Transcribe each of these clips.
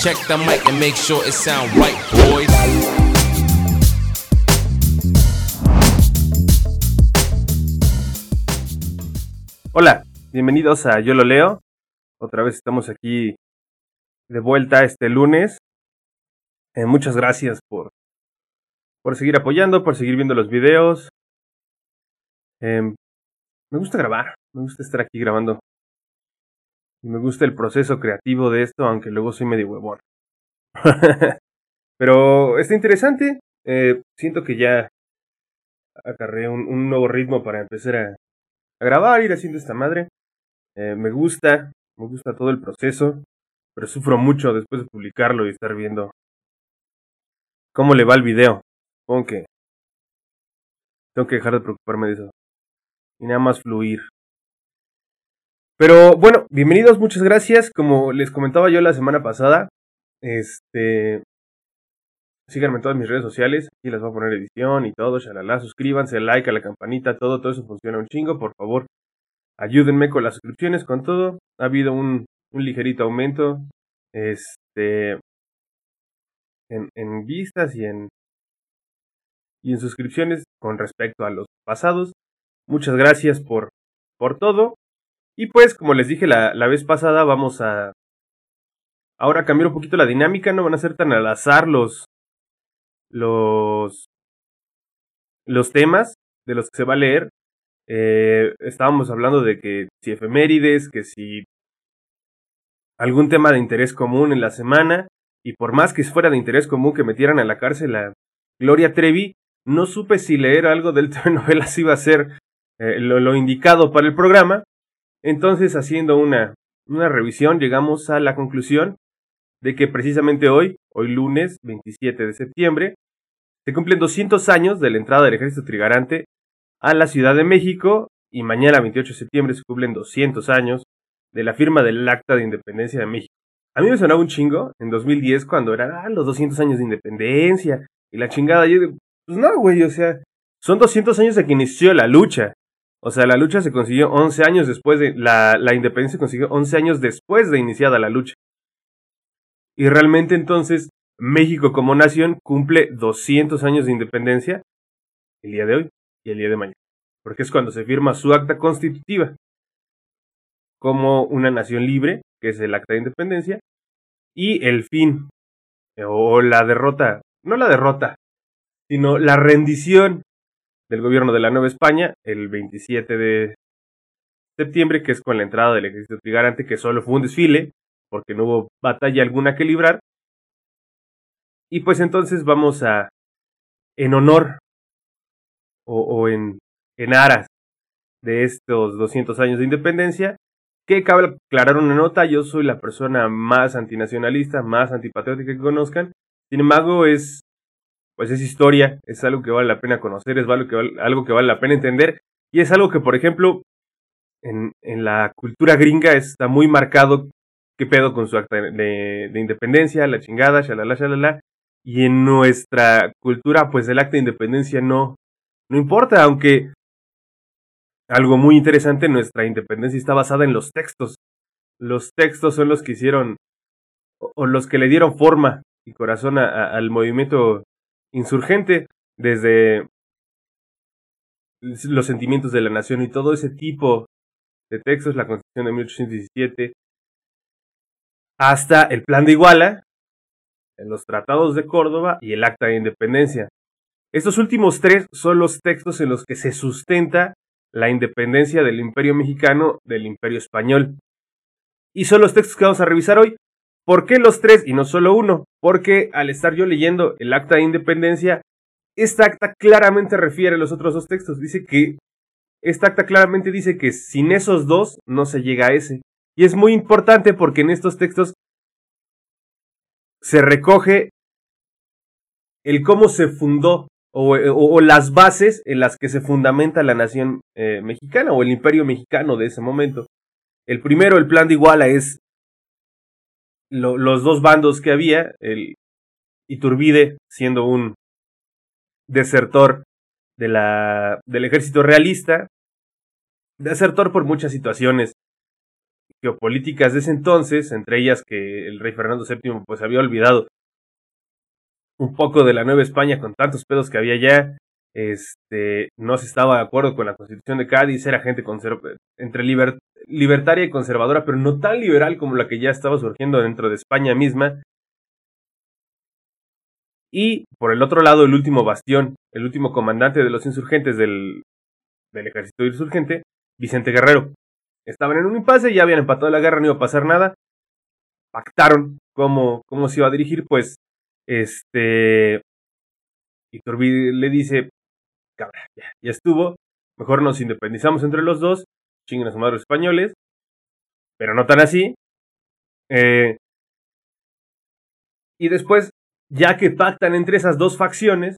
Check the mic and make sure it sound right, boys. Hola, bienvenidos a Yo lo leo. Otra vez estamos aquí de vuelta este lunes. Eh, muchas gracias por, por seguir apoyando, por seguir viendo los videos. Em, me gusta grabar, me gusta estar aquí grabando. Y me gusta el proceso creativo de esto, aunque luego soy medio huevón. Pero está interesante. Eh, siento que ya acarré un, nuevo ritmo para empezar a, a grabar, ir haciendo esta madre. Eh, me gusta, me gusta todo el proceso, pero sufro mucho después de publicarlo y estar viendo cómo le va el video. Supongo que tengo que dejar de preocuparme de eso y nada más fluir. Pero bueno, bienvenidos, muchas gracias. Como les comentaba yo la semana pasada, este. Síganme en todas mis redes sociales. Aquí les voy a poner edición y todo. Shalala. Suscríbanse, like a la campanita, todo, todo eso funciona un chingo. Por favor, ayúdenme con las suscripciones, con todo. Ha habido un, un ligerito aumento. Este. En, en vistas y en. Y en suscripciones con respecto a los pasados. Muchas gracias por, por todo. Y pues, como les dije la, la vez pasada, vamos a ahora cambiar un poquito la dinámica. No van a ser tan al azar los, los, los temas de los que se va a leer. Eh, estábamos hablando de que si efemérides, que si algún tema de interés común en la semana. Y por más que fuera de interés común que metieran a la cárcel a Gloria Trevi, no supe si leer algo del telenovelas iba a ser eh, lo, lo, indicado para el programa. Entonces, haciendo una, una revisión, llegamos a la conclusión de que precisamente hoy, hoy lunes 27 de septiembre, se cumplen 200 años de la entrada del ejército trigarante a la Ciudad de México y mañana 28 de septiembre se cumplen 200 años de la firma del Acta de Independencia de México. A mí me sonaba un chingo en 2010 cuando eran ah, los 200 años de independencia y la chingada. Yo digo, pues no, güey, o sea, son 200 años de que inició la lucha. O sea, la lucha se consiguió 11 años después de. La, la independencia se consiguió 11 años después de iniciada la lucha. Y realmente entonces, México como nación cumple 200 años de independencia el día de hoy y el día de mañana. Porque es cuando se firma su acta constitutiva como una nación libre, que es el acta de independencia, y el fin, o la derrota, no la derrota, sino la rendición del gobierno de la Nueva España el 27 de septiembre, que es con la entrada del ejército trigarante, que solo fue un desfile, porque no hubo batalla alguna que librar. Y pues entonces vamos a, en honor o, en, en aras de estos 200 años de independencia, que cabe aclarar una nota, yo soy la persona más antinacionalista, más antipatriótica que conozcan. Sin embargo, es pues es historia, es algo que vale la pena conocer, es algo que vale, algo que vale la pena entender y es algo que, por ejemplo, en, en la cultura gringa está muy marcado qué pedo con su acta de, de, independencia, la chingada, shalala, shalala, y en nuestra cultura, pues el acta de independencia no, no importa, aunque algo muy interesante, nuestra independencia está basada en los textos. Los textos son los que hicieron, o, los que le dieron forma y corazón al movimiento insurgente desde los sentimientos de la nación y todo ese tipo de textos, la Constitución de 1817, hasta el Plan de Iguala, los tratados de Córdoba y el Acta de Independencia. Estos últimos tres son los textos en los que se sustenta la independencia del Imperio mexicano del Imperio español. Y son los textos que vamos a revisar hoy. ¿Por qué los tres y no solo uno? Porque al estar yo leyendo el acta de independencia, esta acta claramente refiere a los otros dos textos. Dice que esta acta claramente dice que sin esos dos no se llega a ese. Y es muy importante porque en estos textos se recoge el cómo se fundó o, las bases en las que se fundamenta la nación eh, mexicana o el imperio mexicano de ese momento. El primero, el plan de Iguala, es lo, los dos bandos que había, el Iturbide siendo un desertor de la, del ejército realista, desertor por muchas situaciones geopolíticas de ese entonces, entre ellas que el rey Fernando VII pues había olvidado un poco de la Nueva España con tantos pedos que había ya, este, no se estaba de acuerdo con la constitución de Cádiz, era gente entre libertaria y conservadora, pero no tan liberal como la que ya estaba surgiendo dentro de España misma. Y por el otro lado, el último bastión, el último comandante de los insurgentes del, del ejército insurgente, Vicente Guerrero. Estaban en un impasse, ya habían empatado la guerra, no iba a pasar nada. Pactaron cómo, cómo se iba a dirigir, pues, este, Iturbide le dice, ya, ya estuvo, mejor nos independizamos entre los dos, chinguen a su madre españoles, pero no tan así. Eh, y después, ya que pactan entre esas dos facciones,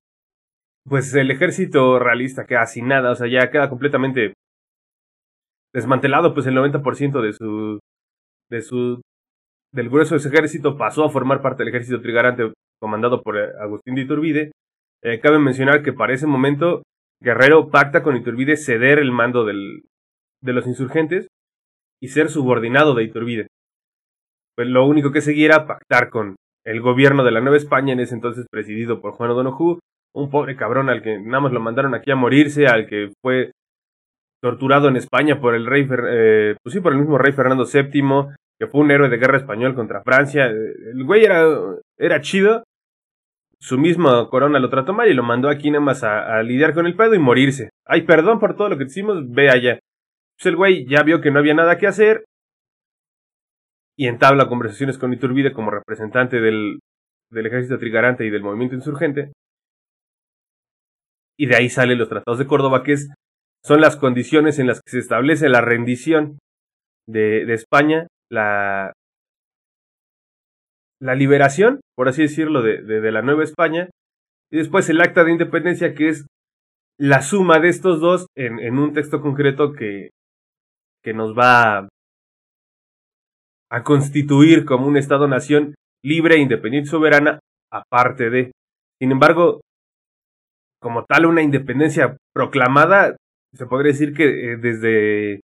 pues el ejército realista queda sin nada, o sea, ya queda completamente desmantelado, pues el 90% de su, de su, del grueso de ese ejército pasó a formar parte del ejército trigarante comandado por eh, Agustín de Iturbide. Eh, cabe mencionar que para ese momento Guerrero pacta con Iturbide ceder el mando de los insurgentes y ser subordinado de Iturbide. Pues lo único que seguía era pactar con el gobierno de la Nueva España, en ese entonces presidido por Juan O'Donoghue, un pobre cabrón al que nada más lo mandaron aquí a morirse, al que fue torturado en España por el rey, eh, pues sí, por el mismo rey Fernando VII, que fue un héroe de guerra español contra Francia. El güey era, era chido. Su misma corona lo trató mal y lo mandó aquí nada más a, lidiar con el pedo y morirse. Ay, perdón por todo lo que hicimos, ve allá. Pues el güey ya vio que no había nada que hacer y entabla conversaciones con Iturbide como representante del, ejército trigarante y del movimiento insurgente y de ahí salen los tratados de Córdoba, que son las condiciones en las que se establece la rendición de, de España, la, la liberación, por así decirlo, de, de, la Nueva España, y después el acta de independencia, que es la suma de estos dos en, en un texto concreto que, que nos va a constituir como un Estado-nación libre, independiente y soberana, aparte de. Sin embargo, como tal una independencia proclamada, se podría decir que eh, desde,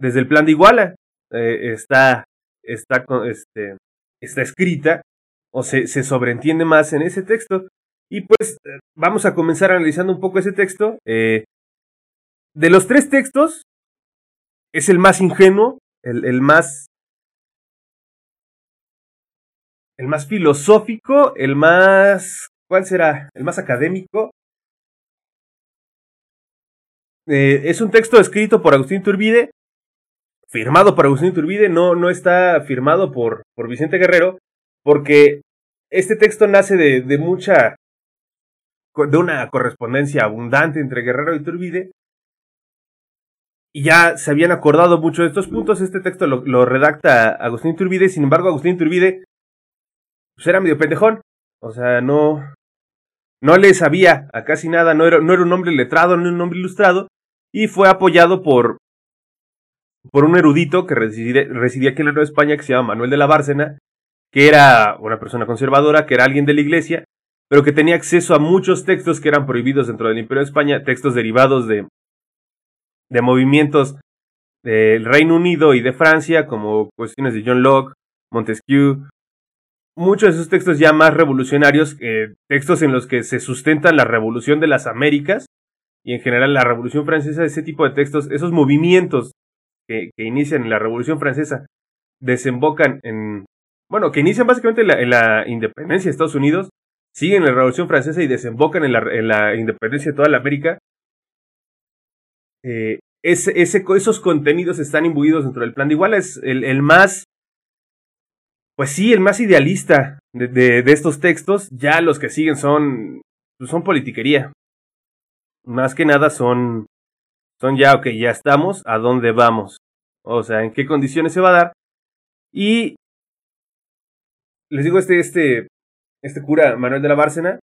desde el plan de Iguala eh, está, está, este, está escrita o se, se sobreentiende más en ese texto. Y pues eh, vamos a comenzar analizando un poco ese texto. de los tres textos, es el más ingenuo, el, el más el más filosófico, el más ¿Cuál será? ¿El más académico? Eh, es un texto escrito por Agustín Turbide, firmado por Agustín Turbide, no, no está firmado por, por Vicente Guerrero, porque este texto nace de, de mucha, de una correspondencia abundante entre Guerrero y Turbide, y ya se habían acordado mucho de estos puntos. Este texto lo, lo redacta Agustín Turbide, sin embargo, Agustín Turbide pues era medio pendejón. O sea, no, no le sabía a casi nada, no era, no era un hombre letrado, no era un hombre ilustrado, y fue apoyado por, por un erudito que residía, aquí en la Nueva España, que se llama Manuel de la Bárcena, que era una persona conservadora, que era alguien de la iglesia, pero que tenía acceso a muchos textos que eran prohibidos dentro del Imperio de España, textos derivados de, de movimientos del Reino Unido y de Francia, como cuestiones de John Locke, Montesquieu, muchos de esos textos ya más revolucionarios, eh, textos en los que se sustenta la revolución de las Américas y en general la revolución francesa, ese tipo de textos, esos movimientos que, inician en la revolución francesa, desembocan en, bueno, que inician básicamente en la, independencia de Estados Unidos, siguen en la revolución francesa y desembocan en la, independencia de toda la América. Eh, ese, esos contenidos están imbuidos dentro del plan de es el más pues sí, el más idealista de, de, estos textos, ya los que siguen son, pues son politiquería. Más que nada son, son ya, ok, ya estamos, ¿a dónde vamos? O sea, ¿en qué condiciones se va a dar? Y les digo, este, este, este cura Manuel de la Bárcena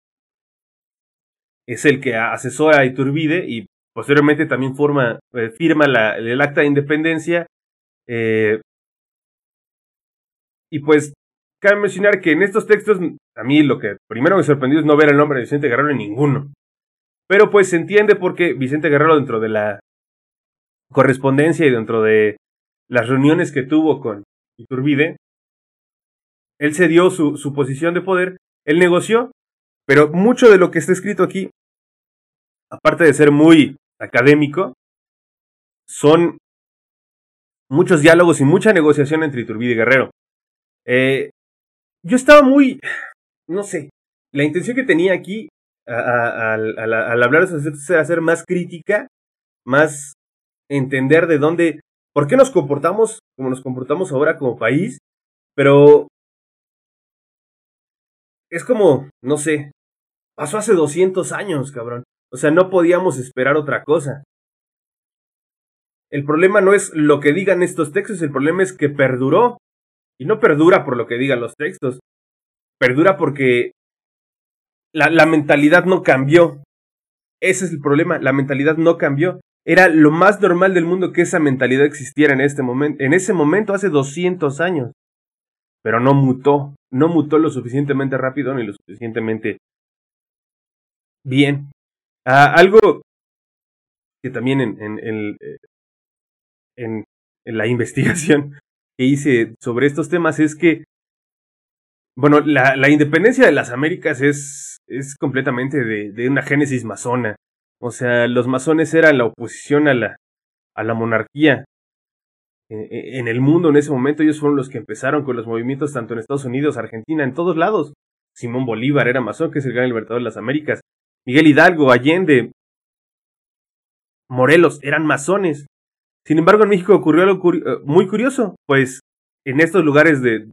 es el que asesora a Iturbide y posteriormente también forma, eh, firma el acta de independencia eh, y pues, cabe mencionar que en estos textos, a mí lo que primero me sorprendió es no ver el nombre de Vicente Guerrero en ninguno. Pero pues se entiende porque Vicente Guerrero dentro de la correspondencia y dentro de las reuniones que tuvo con Iturbide, él se dio su, su posición de poder, él negoció, pero mucho de lo que está escrito aquí, aparte de ser muy académico, son muchos diálogos y mucha negociación entre Iturbide y Guerrero. Eh, yo estaba muy, no sé, la intención que tenía aquí al, hablar de era ser más crítica, más entender de dónde, por qué nos comportamos como nos comportamos ahora como país, pero es como, no sé, pasó hace 200 años, cabrón. O sea, no podíamos esperar otra cosa. El problema no es lo que digan estos textos, el problema es que perduró. Y no perdura por lo que digan los textos. Perdura porque la, mentalidad no cambió. Ese es el problema, la mentalidad no cambió. Era lo más normal del mundo que esa mentalidad existiera en este momento, en ese momento hace 200 años. Pero no mutó, no mutó lo suficientemente rápido ni lo suficientemente bien. Ah, algo que también en, en, eh, en, en, la investigación que hice sobre estos temas es que, bueno, la, la independencia de las Américas es es completamente de, de, una génesis masona. O sea, los masones eran la oposición a la, a la monarquía. E, e, en el mundo en ese momento ellos fueron los que empezaron con los movimientos tanto en Estados Unidos, Argentina, en todos lados. Simón Bolívar era masón, que es el gran libertador de las Américas. Miguel Hidalgo, Allende, Morelos eran masones. Sin embargo, en México ocurrió algo eh, muy curioso, pues en estos lugares de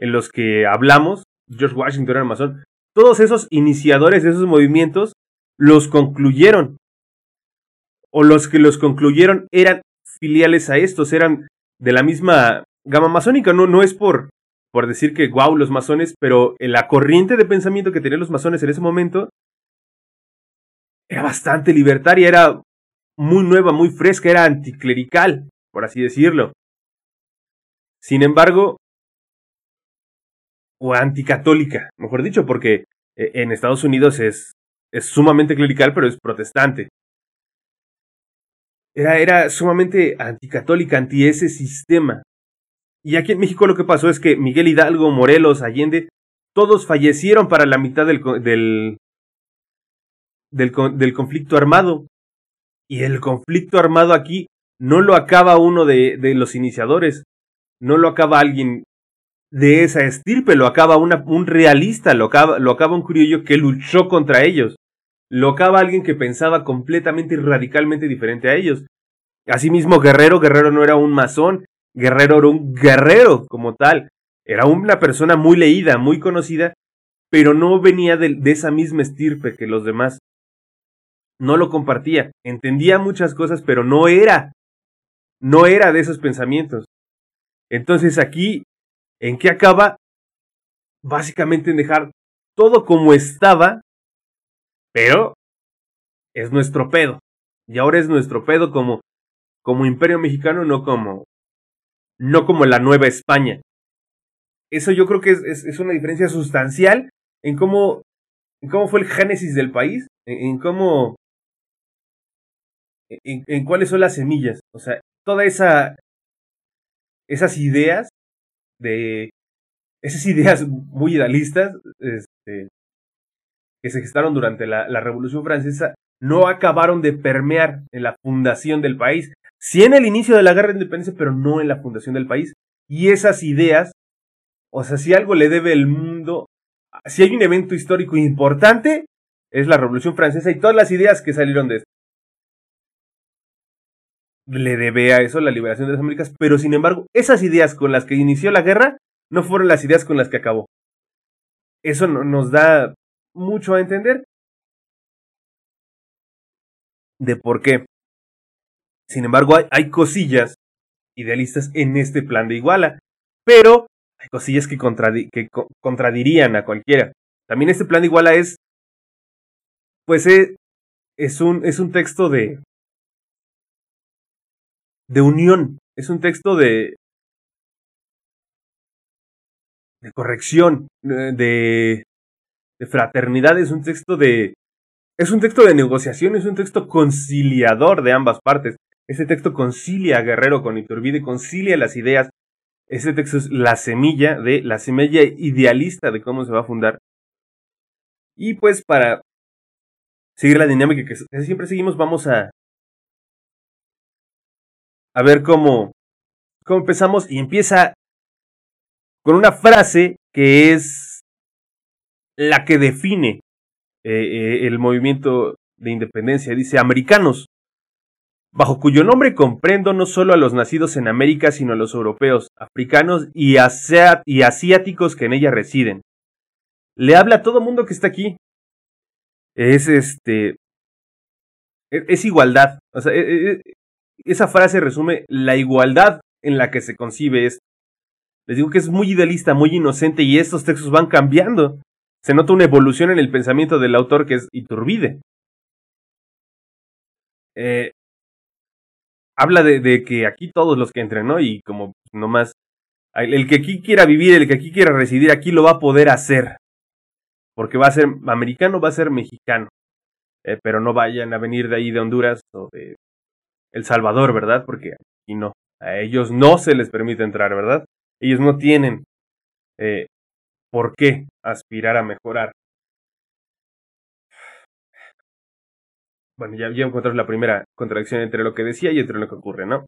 en los que hablamos, George Washington era masón, todos esos iniciadores de esos movimientos los concluyeron. O los que los concluyeron eran filiales a estos, eran de la misma gama masónica. No, no es por, por decir que wow los masones, pero la corriente de pensamiento que tenían los masones en ese momento era bastante libertaria, era muy nueva, muy fresca, era anticlerical, por así decirlo. Sin embargo, o anticatólica, mejor dicho, porque eh, en Estados Unidos es, es sumamente clerical, pero es protestante. Era, era sumamente anticatólica, anti ese sistema. Y aquí en México lo que pasó es que Miguel Hidalgo, Morelos, Allende, todos fallecieron para la mitad del, del, del, del conflicto armado. Y el conflicto armado aquí no lo acaba uno de, de los iniciadores, no lo acaba alguien de esa estirpe, lo acaba un realista, lo acaba, un criollo que luchó contra ellos, lo acaba alguien que pensaba completamente y radicalmente diferente a ellos. Asimismo, Guerrero, Guerrero no era un masón, Guerrero era un guerrero como tal, era una persona muy leída, muy conocida, pero no venía de, de esa misma estirpe que los demás. No lo compartía, entendía muchas cosas, pero no era, no era de esos pensamientos. Entonces aquí ¿En qué acaba? Básicamente en dejar todo como estaba, pero es nuestro pedo. Y ahora es nuestro pedo como, como imperio mexicano, no como, no como la Nueva España. Eso yo creo que es, es, una diferencia sustancial en cómo, en cómo fue el génesis del país, en, cómo, en, en, cuáles son las semillas. O sea, toda esa, esas ideas de esas ideas muy idealistas este, que se gestaron durante la, Revolución Francesa no acabaron de permear en la fundación del país. Sí en el inicio de la guerra de independencia, pero no en la fundación del país. Y esas ideas, o sea, si algo le debe el mundo, si hay un evento histórico importante, es la Revolución Francesa y todas las ideas que salieron de esto. Le debe a eso la liberación de las Américas, pero sin embargo, esas ideas con las que inició la guerra no fueron las ideas con las que acabó. Eso nos da mucho a entender de por qué. Sin embargo, hay, cosillas idealistas en este plan de Iguala, pero hay cosillas que, contradirían a cualquiera. También este plan de Iguala es, pues eh, es, un, es un texto de, de unión, es un texto de, de corrección, de, de fraternidad, es un texto de... Es un texto de negociación, es un texto conciliador de ambas partes. Ese texto concilia a Guerrero con Iturbide, concilia las ideas. Ese texto es la semilla de, la semilla idealista de cómo se va a fundar. Y pues para seguir la dinámica que siempre seguimos, vamos a, a ver cómo, cómo empezamos y empieza con una frase que es la que define eh, eh, el movimiento de independencia. Dice, americanos, bajo cuyo nombre comprendo no solo a los nacidos en América, sino a los europeos, africanos y, asiáticos que en ella residen. Le habla a todo mundo que está aquí. Es este. Es, es igualdad. O sea, e, e, esa frase resume la igualdad en la que se concibe esto. Les digo que es muy idealista, muy inocente y estos textos van cambiando. Se nota una evolución en el pensamiento del autor que es Iturbide. Eh, habla de, que aquí todos los que entren, ¿no? Y como nomás, el que aquí quiera vivir, el que aquí quiera residir, aquí lo va a poder hacer. Porque va a ser americano, va a ser mexicano. Eh, pero no vayan a venir de ahí de Honduras o de El Salvador, ¿verdad? Porque aquí no. A ellos no se les permite entrar, ¿verdad? Ellos no tienen eh, por qué aspirar a mejorar. Bueno, ya, encontramos la primera contradicción entre lo que decía y entre lo que ocurre, ¿no?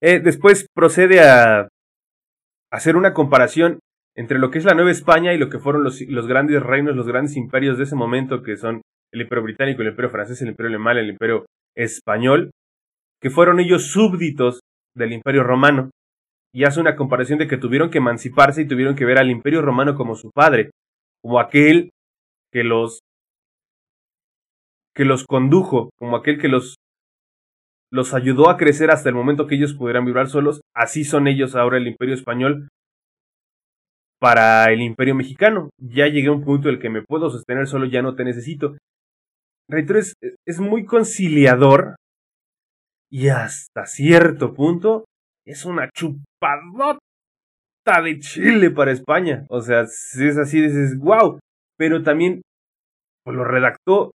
Eh, después procede a hacer una comparación entre lo que es la Nueva España y lo que fueron los, los, grandes reinos, los grandes imperios de ese momento, que son el Imperio Británico, el Imperio Francés, el Imperio Alemán, el Imperio Español, que fueron ellos súbditos del Imperio Romano. Y hace una comparación de que tuvieron que emanciparse y tuvieron que ver al Imperio Romano como su padre, como aquel que los que los condujo, como aquel que los, los ayudó a crecer hasta el momento que ellos pudieran vibrar solos, así son ellos ahora el imperio español para el imperio mexicano. Ya llegué a un punto en el que me puedo sostener solo, ya no te necesito. Reitero, es, muy conciliador y hasta cierto punto es una chupadota de Chile para España. O sea, si es así, dices, wow. Pero también lo redactó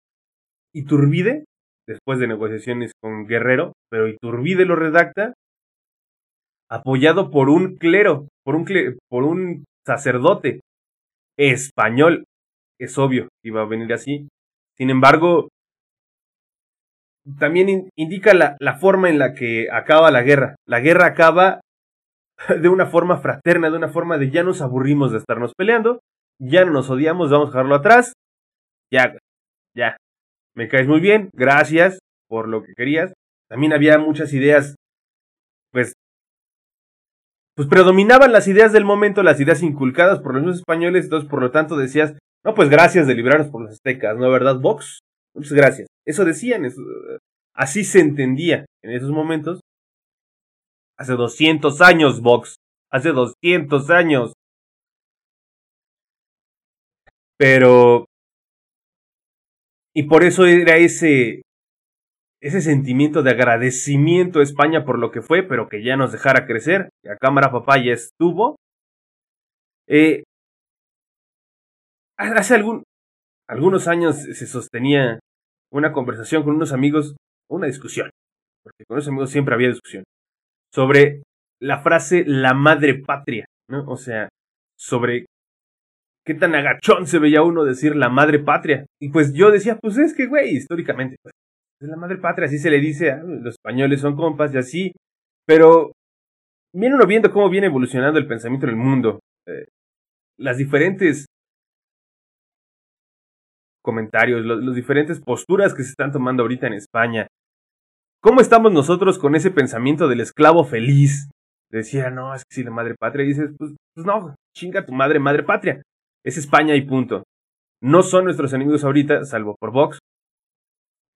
Iturbide, después de negociaciones con Guerrero, pero Iturbide lo redacta apoyado por un clero, por un, por un sacerdote español. Es obvio que iba a venir así. Sin embargo, también indica la, la forma en la que acaba la guerra. La guerra acaba de una forma fraterna, de una forma de ya nos aburrimos de estarnos peleando, ya no nos odiamos, vamos a dejarlo atrás, ya, ya, me caes muy bien, gracias por lo que querías. También había muchas ideas, pues, pues predominaban las ideas del momento, las ideas inculcadas por los españoles, entonces por lo tanto decías, no, pues gracias de librarnos por los aztecas, ¿no, verdad, Vox? Muchas gracias. Eso decían, así se entendía en esos momentos. Hace 200 años, Vox. Hace 200 años. Pero y por eso era ese, ese sentimiento de agradecimiento a España por lo que fue, pero que ya nos dejara crecer. La Cámara Papá ya estuvo. Eh, hace algún, algunos años se sostenía una conversación con unos amigos, una discusión, porque con unos amigos siempre había discusión, sobre la frase la madre patria, ¿no? O sea, sobre qué tan agachón se veía uno decir la madre patria. Y pues yo decía, pues es que, güey, históricamente, pues, es la madre patria, así se le dice, los españoles son compas y así. Pero viene uno viendo cómo viene evolucionando el pensamiento en el mundo. Eh, las diferentes comentarios, las diferentes posturas que se están tomando ahorita en España. ¿Cómo estamos nosotros con ese pensamiento del esclavo feliz? Decía, no, es que si la madre patria, y dices, pues, pues no, chinga tu madre, madre patria. Es España y punto. No son nuestros enemigos ahorita, salvo por Vox,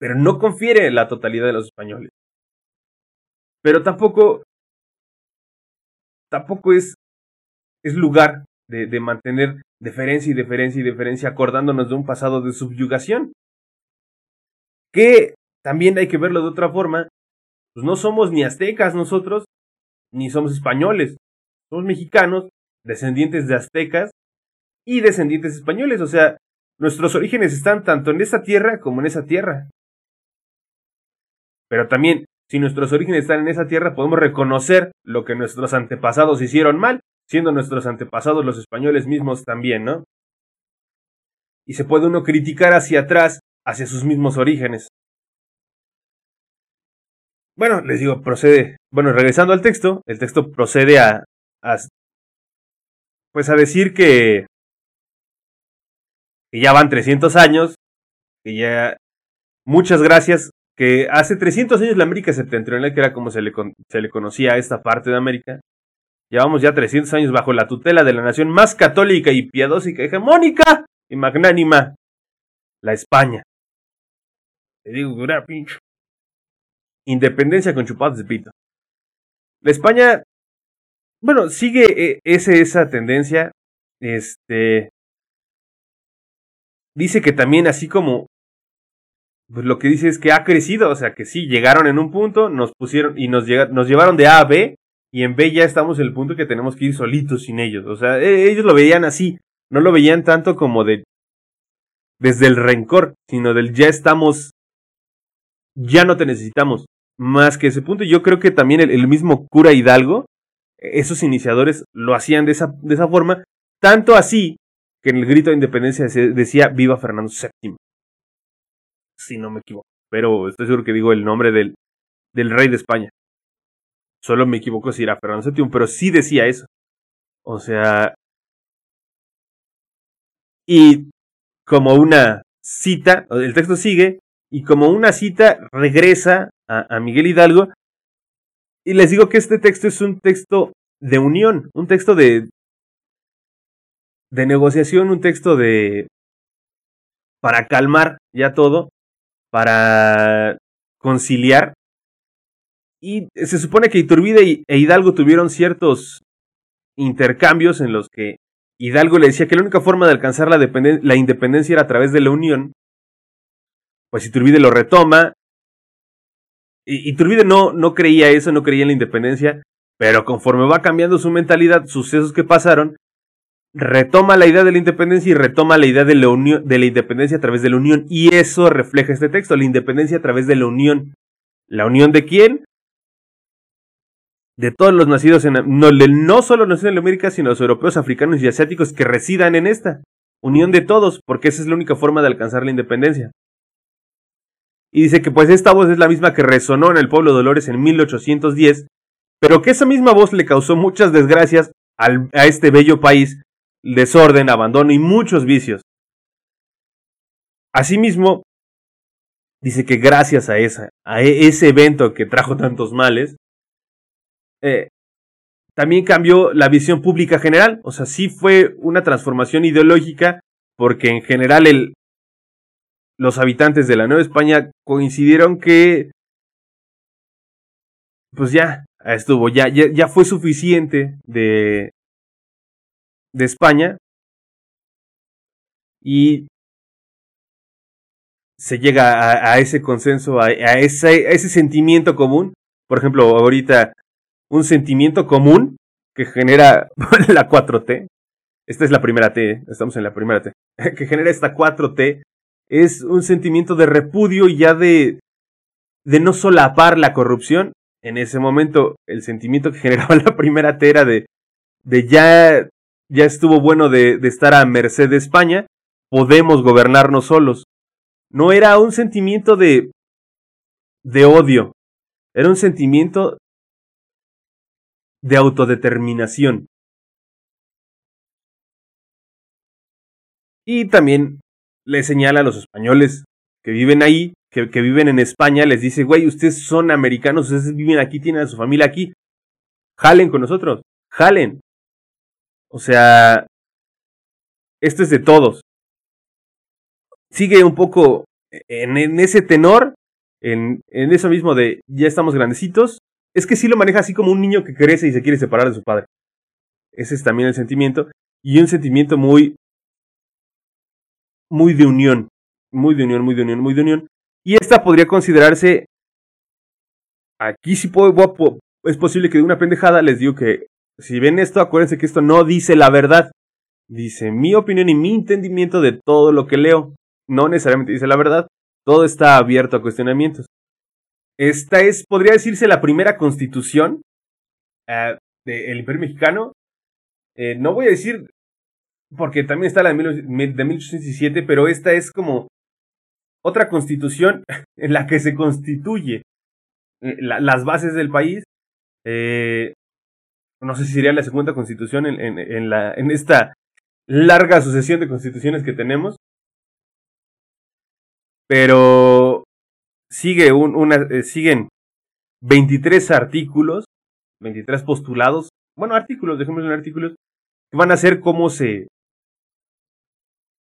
pero no confiere la totalidad de los españoles. Pero tampoco, tampoco es, es lugar de, de mantener deferencia y deferencia y deferencia acordándonos de un pasado de subyugación. Que también hay que verlo de otra forma, pues no somos ni aztecas nosotros, ni somos españoles, somos mexicanos, descendientes de aztecas, y descendientes españoles. O sea, nuestros orígenes están tanto en esa tierra como en esa tierra. Pero también, si nuestros orígenes están en esa tierra, podemos reconocer lo que nuestros antepasados hicieron mal, siendo nuestros antepasados los españoles mismos también, ¿no? Y se puede uno criticar hacia atrás, hacia sus mismos orígenes. Bueno, les digo, procede. Bueno, regresando al texto, el texto procede a, pues a decir que, ya van 300 años, que ya muchas gracias, que hace 300 años la América septentrional, que era como se le, se le conocía a esta parte de América, llevamos ya 300 años bajo la tutela de la nación más católica y piadosa y hegemónica y magnánima, la España. Te digo, pincho. Independencia con chupados de pito. La España, bueno, sigue eh, ese, esa tendencia. Este. Dice que también, así como. Pues lo que dice es que ha crecido, o sea que sí, llegaron en un punto, nos pusieron y nos, nos llevaron de A a B, y en B ya estamos en el punto que tenemos que ir solitos sin ellos. O sea, e, ellos lo veían así, no lo veían tanto como de desde el rencor, sino del ya estamos, ya no te necesitamos más que ese punto. Yo creo que también el, mismo cura Hidalgo, esos iniciadores lo hacían de esa, de esa forma, tanto así que en el grito de independencia decía viva Fernando VII. Si no me equivoco. Pero estoy seguro que digo el nombre del, del rey de España. Solo me equivoco si era Fernando VII, pero sí decía eso. O sea... Y como una cita, el texto sigue, y como una cita regresa a, Miguel Hidalgo. Y les digo que este texto es un texto de unión, un texto de, de negociación, un texto de... para calmar ya todo, para conciliar. Y se supone que Iturbide e Hidalgo tuvieron ciertos intercambios en los que Hidalgo le decía que la única forma de alcanzar la, la independencia era a través de la unión. Pues Iturbide lo retoma y Iturbide no, no creía eso, no creía en la independencia, pero conforme va cambiando su mentalidad, sucesos que pasaron, retoma la idea de la independencia y retoma la idea de la, unión, de la independencia a través de la unión. Y eso refleja este texto, la independencia a través de la unión. ¿La unión de quién? De todos los nacidos en... No, no solo nacidos en América, sino los europeos, africanos y asiáticos que residan en esta. Unión de todos, porque esa es la única forma de alcanzar la independencia. Y dice que pues esta voz es la misma que resonó en el pueblo de Dolores en 1810, pero que esa misma voz le causó muchas desgracias a este bello país, desorden, abandono y muchos vicios. Asimismo, dice que gracias a, esa, a e, ese evento que trajo tantos males, eh, también cambió la visión pública general. O sea, sí fue una transformación ideológica, porque en general el, los habitantes de la Nueva España coincidieron que pues ya estuvo, ya, ya, fue suficiente de, de España y se llega a, ese consenso, a, ese, a, ese, sentimiento común. Por ejemplo, ahorita un sentimiento común que genera la 4T. Esta es la primera T, estamos en la primera T. Que genera esta 4T es un sentimiento de repudio y ya de, de no solapar la corrupción. En ese momento, el sentimiento que generaba la primera tera de, de ya, ya estuvo bueno de, de estar a merced de España, podemos gobernarnos solos. No era un sentimiento de, de odio, era un sentimiento de autodeterminación. Y también le señala a los españoles que viven ahí, que, viven en España, les dice, güey, ustedes son americanos, ustedes viven aquí, tienen a su familia aquí, jalen con nosotros, jalen. O sea, esto es de todos. Sigue un poco en, en ese tenor, en, en eso mismo de ya estamos grandecitos, es que sí lo maneja así como un niño que crece y se quiere separar de su padre. Ese es también el sentimiento. Y un sentimiento muy muy de unión, muy de unión, muy de unión, muy de unión. Y esta podría considerarse, aquí sí puedo, es posible que de una pendejada les digo que si ven esto, acuérdense que esto no dice la verdad. Dice mi opinión y mi entendimiento de todo lo que leo. No necesariamente dice la verdad. Todo está abierto a cuestionamientos. Esta es, podría decirse, la primera constitución uh, del Imperio Mexicano. Eh, no voy a decir, porque también está la de, mil, de 1817, pero esta es como otra constitución en la que se constituye eh, la, las bases del país. Eh, no sé si sería la segunda constitución en, en, en, la, en esta larga sucesión de constituciones que tenemos. Pero sigue un, eh, siguen 23 artículos, 23 postulados, bueno, artículos, dejémoslo en artículos, que van a ser cómo se,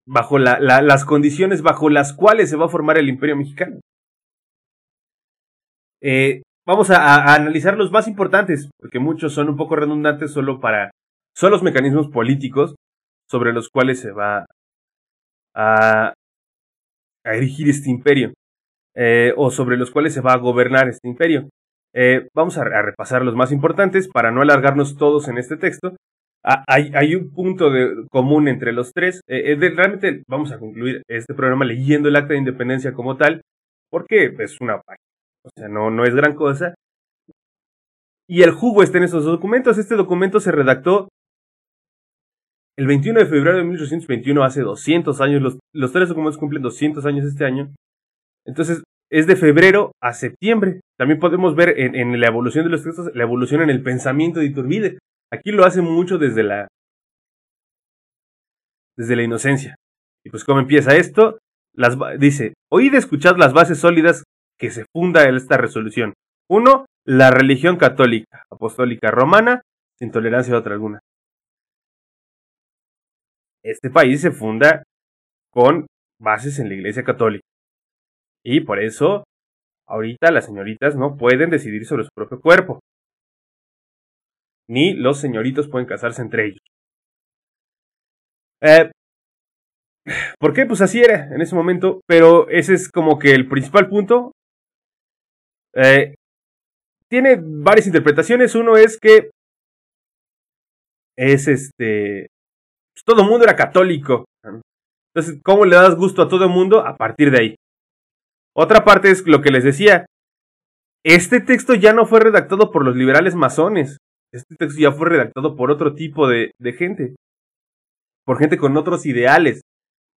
bajo la, la, las condiciones bajo las cuales se va a formar el imperio mexicano. Eh, vamos a, a, analizar los más importantes, porque muchos son un poco redundantes solo para, son los mecanismos políticos sobre los cuales se va a, a erigir este imperio, eh, o sobre los cuales se va a gobernar este imperio. Eh, vamos a, repasar los más importantes para no alargarnos todos en este texto. Ah, hay, un punto de, común entre los tres. Eh, realmente vamos a concluir este programa leyendo el acta de independencia como tal, porque es una página. O sea, no, no es gran cosa. Y el jugo está en esos documentos. Este documento se redactó el 21 de febrero de 1821, hace 200 años. Los, los tres documentos cumplen 200 años este año. Entonces, es de febrero a septiembre. También podemos ver en, la evolución de los textos, la evolución en el pensamiento de Iturbide. Aquí lo hace mucho desde la, desde la inocencia. Y pues, ¿cómo empieza esto? Las, dice, oíd escuchad las bases sólidas que se funda en esta resolución. Uno, la religión católica, apostólica romana, sin tolerancia a otra alguna. Este país se funda con bases en la Iglesia Católica. Y por eso, ahorita las señoritas no pueden decidir sobre su propio cuerpo. Ni los señoritos pueden casarse entre ellos. Eh, ¿Por qué? Pues así era en ese momento, pero ese es como que el principal punto. Eh, tiene varias interpretaciones. Uno es que es este. Pues todo el mundo era católico. Entonces, ¿cómo le das gusto a todo el mundo? A partir de ahí. Otra parte es lo que les decía. Este texto ya no fue redactado por los liberales masones. Este texto ya fue redactado por otro tipo de, gente. Por gente con otros ideales.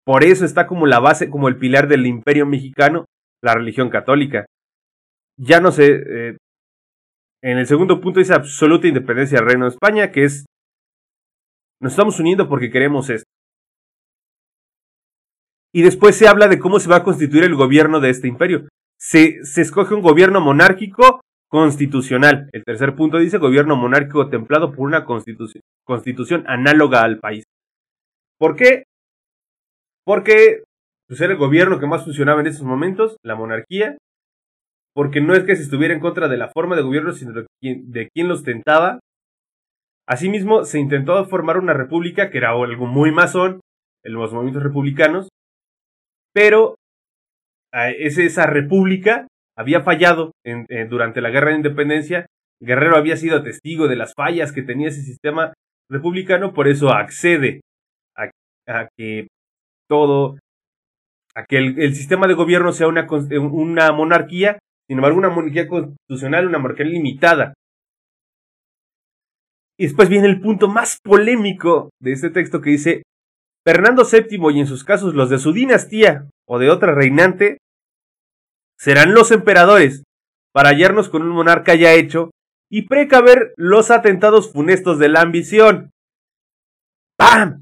Por eso está como la base, como el pilar del imperio mexicano, la religión católica. Ya no sé. Eh, en el segundo punto dice absoluta independencia del Reino de España, que es. Nos estamos uniendo porque queremos esto. Y después se habla de cómo se va a constituir el gobierno de este imperio. Se, se escoge un gobierno monárquico constitucional. El tercer punto dice gobierno monárquico templado por una constitución, constitución análoga al país. ¿Por qué? Porque pues, era el gobierno que más funcionaba en esos momentos, la monarquía. Porque no es que se estuviera en contra de la forma de gobierno, sino de quien, de quien lo ostentaba. Asimismo, se intentó formar una república, que era algo muy masón, en los movimientos republicanos, pero esa república había fallado en, durante la guerra de independencia. Guerrero había sido testigo de las fallas que tenía ese sistema republicano, por eso accede a, que todo, a que el, sistema de gobierno sea una, una monarquía, sin embargo una monarquía constitucional, una monarquía limitada. Y después viene el punto más polémico de este texto que dice, Fernando VII y en sus casos los de su dinastía o de otra reinante serán los emperadores para hallarnos con un monarca ya hecho y precaver los atentados funestos de la ambición. ¡Pam!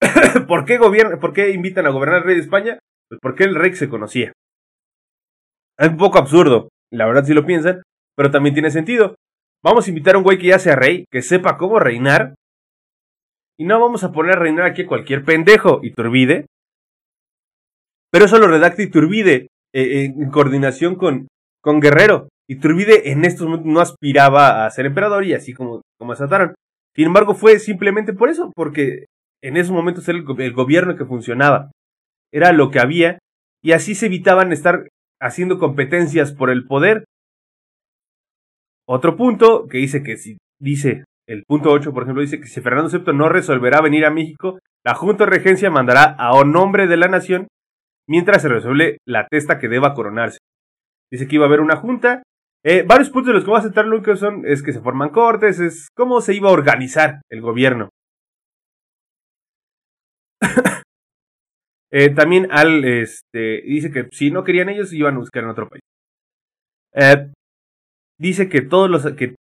¿Por qué, ¿Por qué invitan a gobernar al rey de España? Pues porque el rey se conocía. Es un poco absurdo, la verdad si lo piensan, pero también tiene sentido. Vamos a invitar a un güey que ya sea rey, que sepa cómo reinar, y no vamos a poner a reinar aquí a cualquier pendejo, Iturbide. Pero eso lo redacta Iturbide eh, en coordinación con, con Guerrero. Iturbide en estos momentos no aspiraba a ser emperador y así como, como asaltaron. Sin embargo, fue simplemente por eso, porque en esos momentos era el, el gobierno que funcionaba. Era lo que había y así se evitaban estar haciendo competencias por el poder. Otro punto que dice que si dice el punto 8, por ejemplo, dice que si Fernando VII no resolverá venir a México, la Junta de Regencia mandará a nombre de la nación mientras se resuelve la testa que deba coronarse. Dice que iba a haber una junta. Eh, varios puntos de los que va a centrar Lucas son es que se forman cortes, es cómo se iba a organizar el gobierno. Eh, también al este dice que si no querían ellos iban a buscar en otro país. Eh, dice que todos los que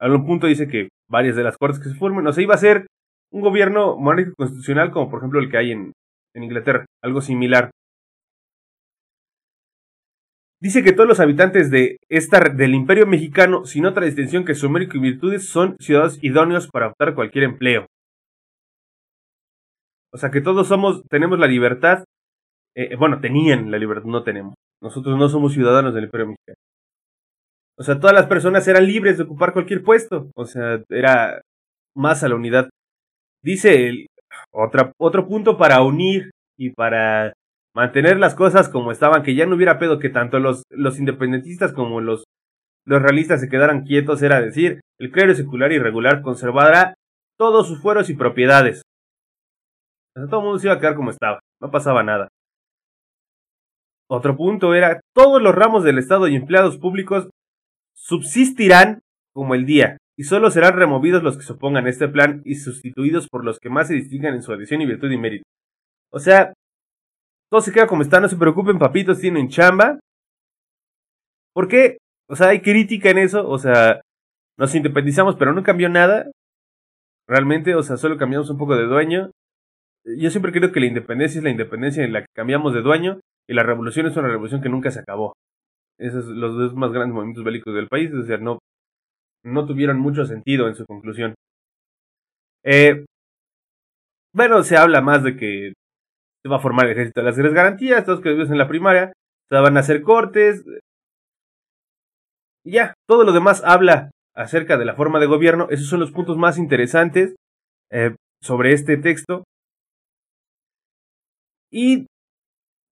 a un punto dice que varias de las cortes que se formen, o sea, iba a ser un gobierno monárquico constitucional como por ejemplo el que hay en, en Inglaterra, algo similar. Dice que todos los habitantes de esta, del imperio mexicano, sin otra distinción que su mérito y virtudes, son ciudadanos idóneos para optar cualquier empleo. O sea que todos somos, tenemos la libertad, eh, bueno, tenían la libertad, no tenemos. Nosotros no somos ciudadanos del imperio mexicano. O sea, todas las personas eran libres de ocupar cualquier puesto. O sea, era más a la unidad. Dice el, otro punto para unir y para mantener las cosas como estaban, que ya no hubiera pedo que tanto los, los independentistas como los, los realistas se quedaran quietos, era decir, el clero secular y regular conservará todos sus fueros y propiedades. O sea, todo el mundo se iba a quedar como estaba, no pasaba nada. Otro punto era, todos los ramos del Estado y empleados públicos subsistirán como el día, y solo serán removidos los que se opongan a este plan y sustituidos por los que más se distingan en su adhesión y virtud y mérito. O sea, todo se queda como está, no se preocupen, papitos, tienen chamba. ¿Por qué? O sea, hay crítica en eso, o sea, nos independizamos, pero no cambió nada. Realmente, o sea, solo cambiamos un poco de dueño. Yo siempre creo que la independencia es la independencia en la que cambiamos de dueño y la revolución es una revolución que nunca se acabó. Esos los dos más grandes movimientos bélicos del país, o sea, no, no tuvieron mucho sentido en su conclusión. Eh, bueno, se habla más de que se va a formar el ejército de las tres garantías, todos que vimos en la primaria, se van a hacer cortes. Y ya, todo lo demás habla acerca de la forma de gobierno. Esos son los puntos más interesantes eh, sobre este texto. Y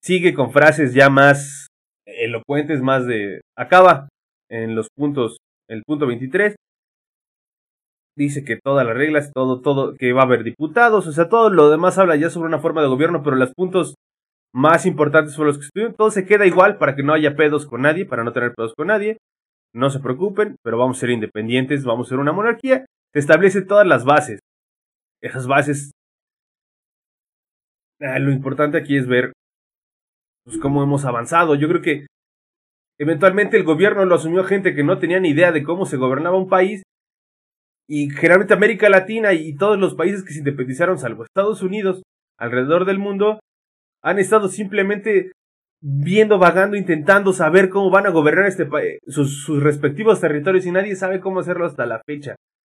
sigue con frases ya más elocuentes, más de... Acaba en los puntos, el punto 23, dice que todas las reglas, todo, todo, que va a haber diputados, o sea, todo lo demás habla ya sobre una forma de gobierno, pero los puntos más importantes son los que estuvieron, todo se queda igual para que no haya pedos con nadie, para no tener pedos con nadie, no se preocupen, pero vamos a ser independientes, vamos a ser una monarquía, se establecen todas las bases, esas bases, ah, lo importante aquí es ver pues, cómo hemos avanzado, yo creo que eventualmente el gobierno lo asumió gente que no tenía ni idea de cómo se gobernaba un país, y generalmente América Latina y todos los países que se independizaron, salvo Estados Unidos, alrededor del mundo, han estado simplemente viendo, vagando, intentando saber cómo van a gobernar este sus, sus respectivos territorios y nadie sabe cómo hacerlo hasta la fecha.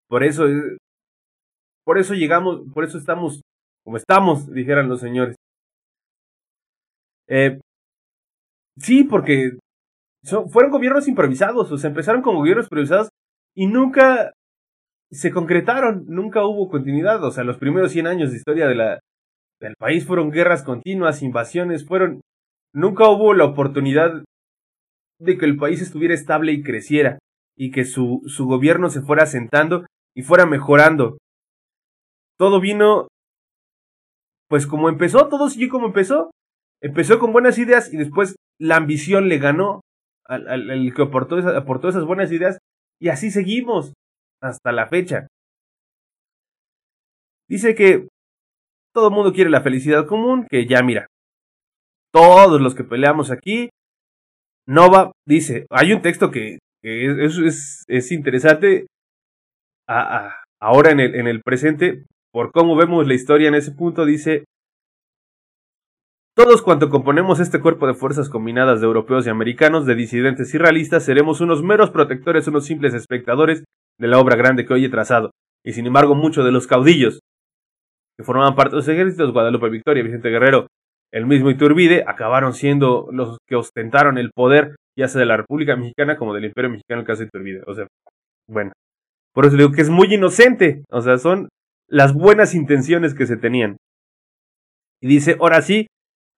Por eso, eh, por eso llegamos, por eso estamos como estamos, dijeran los señores. Eh, sí, porque fueron gobiernos improvisados, o sea, empezaron como gobiernos improvisados y nunca se concretaron, nunca hubo continuidad, o sea, los primeros 100 años de historia del país fueron guerras continuas, invasiones, fueron, nunca hubo la oportunidad de que el país estuviera estable y creciera, y que su, su gobierno se fuera asentando y fuera mejorando. Todo vino, pues como empezó, todo siguió como empezó. Empezó con buenas ideas y después la ambición le ganó al, que aportó, aportó esas buenas ideas y así seguimos hasta la fecha. Dice que todo el mundo quiere la felicidad común, que ya mira, todos los que peleamos aquí, Nova dice, hay un texto que, es, es, interesante ahora en el, en el presente, por cómo vemos la historia en ese punto, dice, todos cuanto componemos este cuerpo de fuerzas combinadas de europeos y americanos, de disidentes y realistas, seremos unos meros protectores, unos simples espectadores de la obra grande que hoy he trazado, y sin embargo muchos de los caudillos que formaban parte de los ejércitos, Guadalupe Victoria, Vicente Guerrero, el mismo Iturbide, acabaron siendo los que ostentaron el poder, ya sea de la República Mexicana como del Imperio Mexicano, el caso de Iturbide. O sea, bueno, por eso digo que es muy inocente, o sea, son las buenas intenciones que se tenían. Y dice, ahora sí,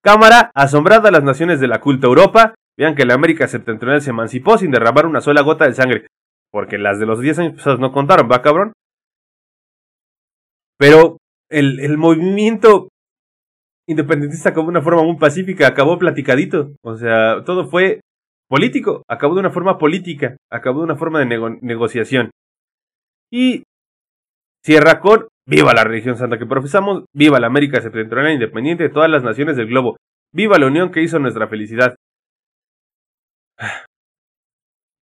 Cámara, asombrada las naciones de la culta Europa, vean que la América septentrional se emancipó sin derramar una sola gota de sangre. Porque las de los 10 años pasados no contaron, ¿va cabrón? Pero el, movimiento independentista como una forma muy pacífica acabó platicadito. O sea, todo fue político, acabó de una forma política, acabó de una forma de negociación. Y cierra con Viva la religión santa que profesamos, viva la América septentrional independiente de todas las naciones del globo, viva la unión que hizo nuestra felicidad.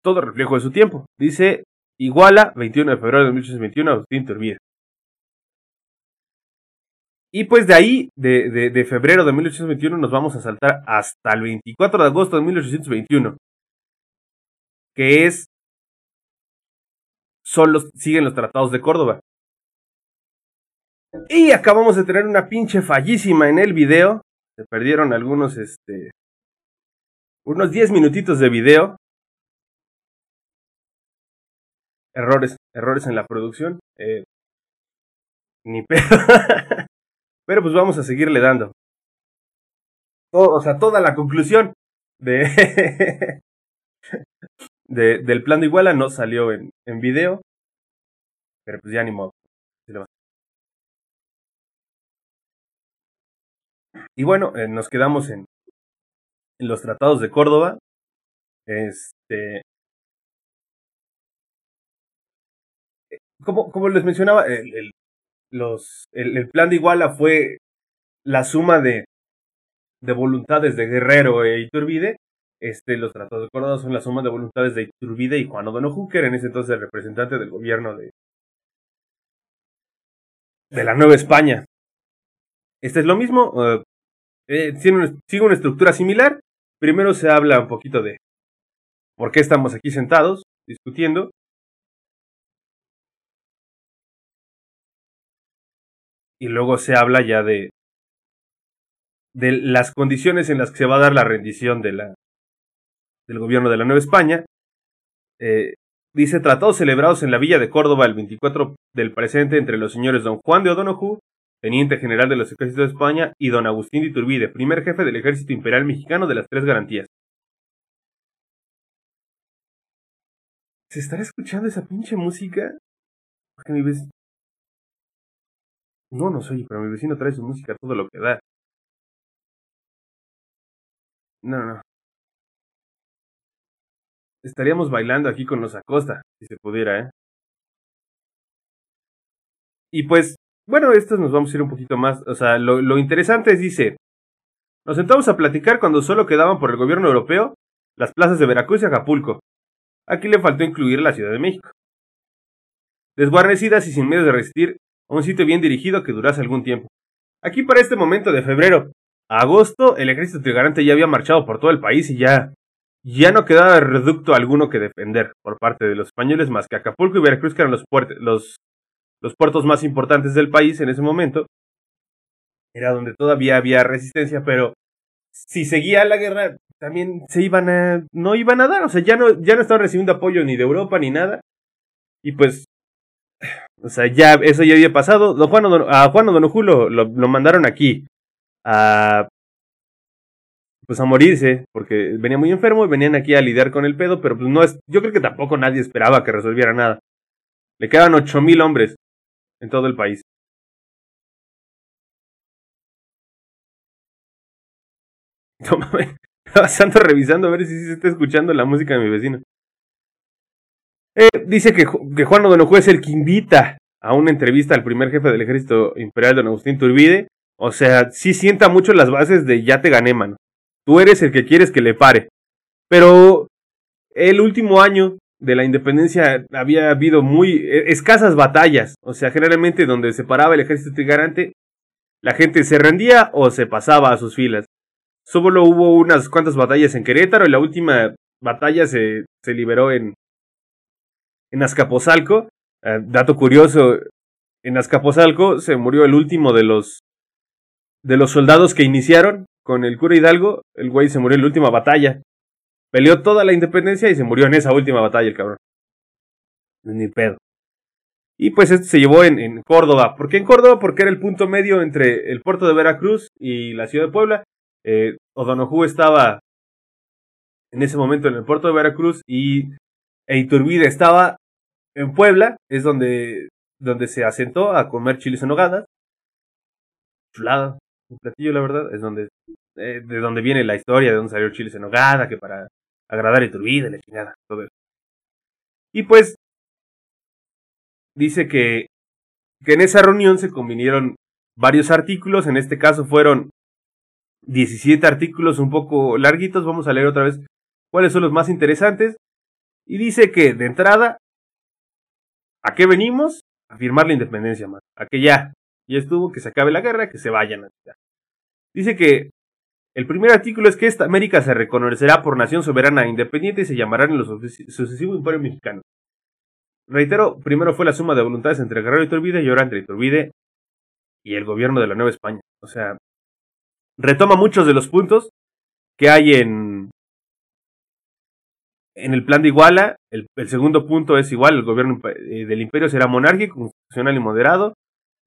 Todo reflejo de su tiempo, dice Iguala, 21 de febrero de 1821, Agustín Turbide. Y pues de ahí, de, de, febrero de 1821, nos vamos a saltar hasta el 24 de agosto de 1821. Que es. Son siguen los tratados de Córdoba. Y acabamos de tener una pinche fallísima en el video. Se perdieron algunos, este. Unos 10 minutitos de video. Errores, errores en la producción. Eh, ni pedo. Pero pues vamos a seguirle dando. o sea, toda la conclusión de, de, del plan de Iguala no salió en, en video. Pero pues ya ni modo. Y bueno, eh, nos quedamos en, los tratados de Córdoba. Este. Eh, como, como les mencionaba, el, los, el, plan de Iguala fue la suma de, de voluntades de Guerrero e Iturbide. Este, los tratados de Córdoba son la suma de voluntades de Iturbide y Juan O'Donoghue, que era en ese entonces el representante del gobierno de, de la Nueva España. Este es lo mismo, uh, sigue una estructura similar. Primero se habla un poquito de por qué estamos aquí sentados discutiendo. y luego se habla ya de, de las condiciones en las que se va a dar la rendición de la, del gobierno de la Nueva España. Eh, dice tratados celebrados en la villa de Córdoba el 24 del presente entre los señores don Juan de O'Donoghue, teniente general de los ejércitos de España, y don Agustín de Iturbide, primer jefe del ejército imperial mexicano de las tres garantías. ¿Se estará escuchando esa pinche música? Porque mi vez no, no soy, pero mi vecino trae su música todo lo que da. No, no. Estaríamos bailando aquí con los Acosta, si se pudiera, ¿eh? Y pues, bueno, estos nos vamos a ir un poquito más. O sea, lo, interesante es, dice, nos sentamos a platicar cuando solo quedaban por el gobierno europeo las plazas de Veracruz y Acapulco. Aquí le faltó incluir la Ciudad de México. Desguarnecidas y sin medios de resistir, un sitio bien dirigido que durase algún tiempo. Aquí para este momento de febrero a agosto, el ejército trigarante ya había marchado por todo el país y ya, ya no quedaba reducto alguno que defender por parte de los españoles más que Acapulco y Veracruz, que eran los, los, los puertos más importantes del país en ese momento. Era donde todavía había resistencia, pero si seguía la guerra, también se iban a, no iban a dar, o sea, ya no, ya no estaban recibiendo apoyo ni de Europa ni nada. Y pues o sea, ya, eso ya había pasado. Juan a Juan O'Donoghue lo, lo, mandaron aquí a, pues a morirse, porque venía muy enfermo y venían aquí a lidiar con el pedo, pero pues no es, yo creo que tampoco nadie esperaba que resolviera nada. Le quedan ocho mil hombres en todo el país. Estaba revisando a ver si se está escuchando la música de mi vecino. Eh, dice que, que Juan O'Donoghue es el que invita a una entrevista al primer jefe del ejército imperial, don Agustín Turbide. O sea, sí sienta mucho las bases de ya te gané, mano. Tú eres el que quieres que le pare. Pero el último año de la independencia había habido muy e, escasas batallas. O sea, generalmente donde se paraba el ejército trigarante, la gente se rendía o se pasaba a sus filas. Solo hubo unas cuantas batallas en Querétaro y la última batalla se, se liberó en, en Azcapotzalco. Eh, dato curioso, en Azcapotzalco se murió el último de los de los soldados que iniciaron con el cura Hidalgo. El güey se murió en la última batalla. Peleó toda la independencia y se murió en esa última batalla el cabrón. Ni pedo. Y pues esto se llevó en, Córdoba. ¿Por qué en Córdoba? Porque era el punto medio entre el puerto de Veracruz y la ciudad de Puebla. Eh, O'Donoghue estaba en ese momento en el puerto de Veracruz y e Iturbide estaba en Puebla, es donde, donde se asentó a comer chiles en nogada. Chulada, un platillo, la verdad, es donde, eh, de donde viene la historia, de donde salió chiles en nogada, que para agradar a Iturbide, la chingada, todo eso. Y pues dice que, que en esa reunión se convinieron varios artículos, en este caso fueron 17 artículos un poco larguitos, vamos a leer otra vez cuáles son los más interesantes. Y dice que de entrada, ¿a qué venimos? A firmar la independencia, más. A que ya, ya estuvo, que se acabe la guerra, que se vayan. Dice que el primer artículo es que esta América se reconocerá por nación soberana e independiente y se llamará en los sucesivos imperios mexicanos. Reitero, primero fue la suma de voluntades entre Guerrero y Iturbide y ahora entre Iturbide y el gobierno de la Nueva España. O sea, retoma muchos de los puntos que hay en, en el plan de Iguala. El, segundo punto es igual, el gobierno eh, del imperio será monárquico, constitucional y moderado.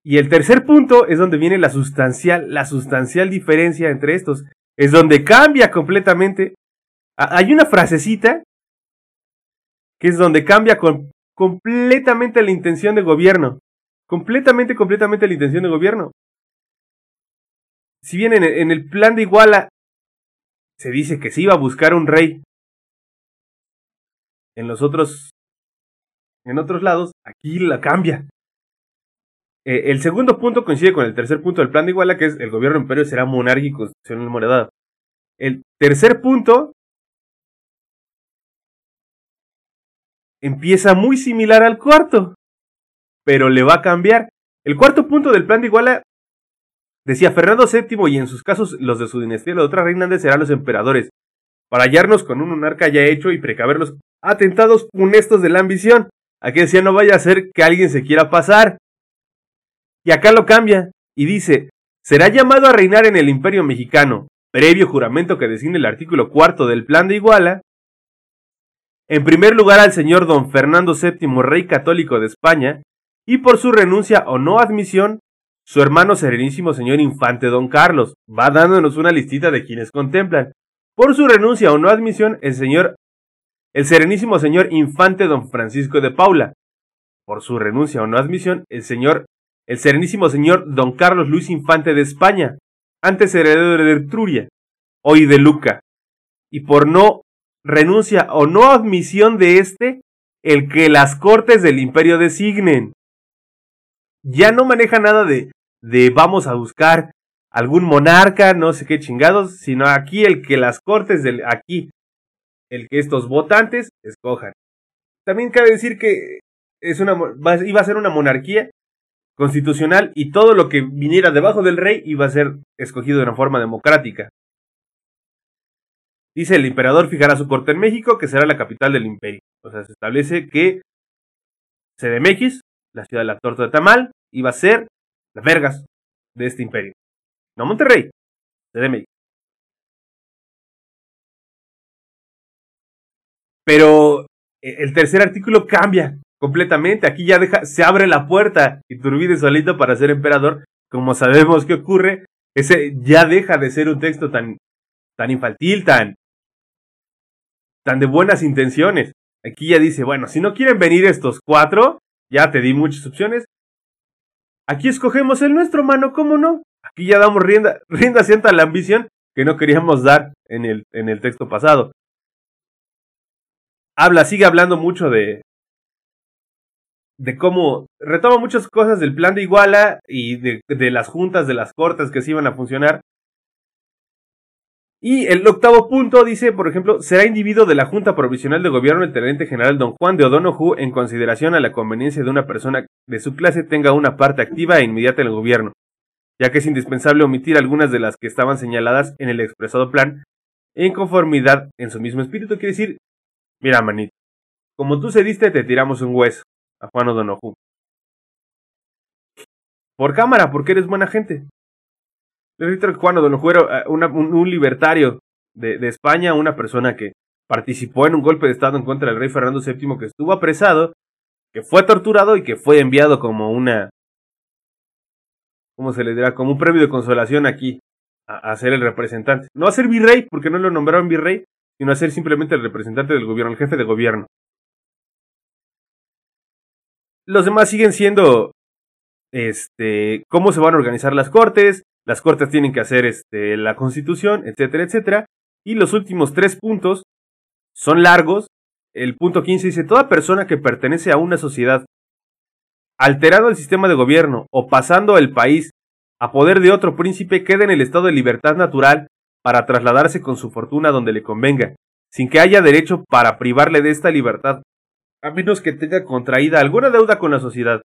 Y el tercer punto es donde viene la sustancial, la sustancial diferencia entre estos es donde cambia completamente. Hay una frasecita que es donde cambia con, completamente la intención de gobierno. Completamente, completamente la intención de gobierno. Si bien en, el plan de Iguala se dice que se iba a buscar un rey, en los otros, en otros lados, aquí la cambia. Eh, el segundo punto coincide con el tercer punto del plan de Iguala, que es el gobierno imperio será monárquico constitucional moderado. El tercer punto empieza muy similar al cuarto, pero le va a cambiar. El cuarto punto del plan de Iguala decía Fernando VII y en sus casos los de su dinastía y la otra reina serán los emperadores, para hallarnos con un monarca ya hecho y precaver los atentados funestos de la ambición. Aquí decía no vaya a ser que alguien se quiera pasar. Y acá lo cambia y dice, será llamado a reinar en el imperio mexicano, previo juramento que designa el artículo cuarto del Plan de Iguala, en primer lugar al señor don Fernando VII, rey católico de España, y por su renuncia o no admisión, su hermano serenísimo señor infante don Carlos, va dándonos una listita de quienes contemplan. Por su renuncia o no admisión, el señor, el serenísimo señor infante don Francisco de Paula. Por su renuncia o no admisión, el señor el serenísimo señor don Carlos Luis Infante de España, antes heredero de Etruria, hoy de Luca, y por no renuncia o no admisión de éste, el que las cortes del imperio designen. Ya no maneja nada de, de vamos a buscar algún monarca, no sé qué chingados, sino aquí el que las cortes del, aquí, el que estos votantes escojan. También cabe decir que es una, iba a ser una monarquía constitucional y todo lo que viniera debajo del rey iba a ser escogido de una forma democrática. Dice el emperador fijará su corte en México, que será la capital del imperio. O sea, se establece que CDMX, la ciudad de la torta de Tamal, iba a ser las vergas de este imperio. No Monterrey, CDMX. Pero e, el tercer artículo cambia completamente. Aquí ya deja, se abre la puerta y Turbide solito para ser emperador. Como sabemos que ocurre, ese ya deja de ser un texto tan, tan infantil, tan, tan de buenas intenciones. Aquí ya dice, bueno, si no quieren venir estos cuatro, ya te di muchas opciones. Aquí escogemos el nuestro, mano, ¿cómo no? Aquí ya damos rienda, rienda sienta a la ambición que no queríamos dar en el, en el texto pasado. Habla, sigue hablando mucho de, de cómo retoma muchas cosas del plan de Iguala y de, las juntas de las cortes que se iban a funcionar. Y el octavo punto dice, por ejemplo, será individuo de la Junta Provisional de Gobierno el Teniente General Don Juan de O'Donoghue en consideración a la conveniencia de una persona de su clase tenga una parte activa e inmediata en el gobierno, ya que es indispensable omitir algunas de las que estaban señaladas en el expresado plan en conformidad en su mismo espíritu. Quiere decir, mira, manito, como tú cediste, te tiramos un hueso a Juan O'Donoghue. Por cámara, porque eres buena gente. Juan O'Donoghue era eh, un, libertario de, de, España, una persona que participó en un golpe de Estado en contra del rey Fernando VII, que estuvo apresado, que fue torturado y que fue enviado como una... ¿Cómo se le dirá? Como un premio de consolación aquí, a, a ser el representante. No a ser virrey, porque no lo nombraron virrey, sino a ser simplemente el representante del gobierno, el jefe de gobierno. Los demás siguen siendo, este, cómo se van a organizar las cortes, las cortes tienen que hacer este, la constitución, etcétera, etcétera. Y los últimos tres puntos son largos. El punto 15 dice, toda persona que pertenece a una sociedad, alterando el sistema de gobierno o pasando el país a poder de otro príncipe, queda en el estado de libertad natural para trasladarse con su fortuna donde le convenga, sin que haya derecho para privarle de esta libertad, a menos que tenga contraída alguna deuda con la sociedad,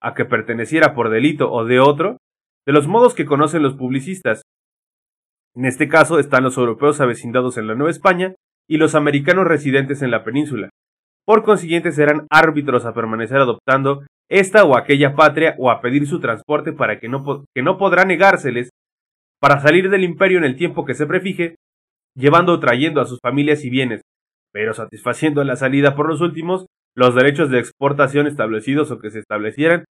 a que perteneciera por delito o de otro, de los modos que conocen los publicistas. En este caso están los europeos avecindados en la Nueva España y los americanos residentes en la península. Por consiguiente serán árbitros a permanecer adoptando esta o aquella patria o a pedir su transporte para que no, que no podrá negárseles para salir del imperio en el tiempo que se prefije, llevando o trayendo a sus familias y bienes, pero satisfaciendo en la salida por los últimos los derechos de exportación establecidos o que se establecieran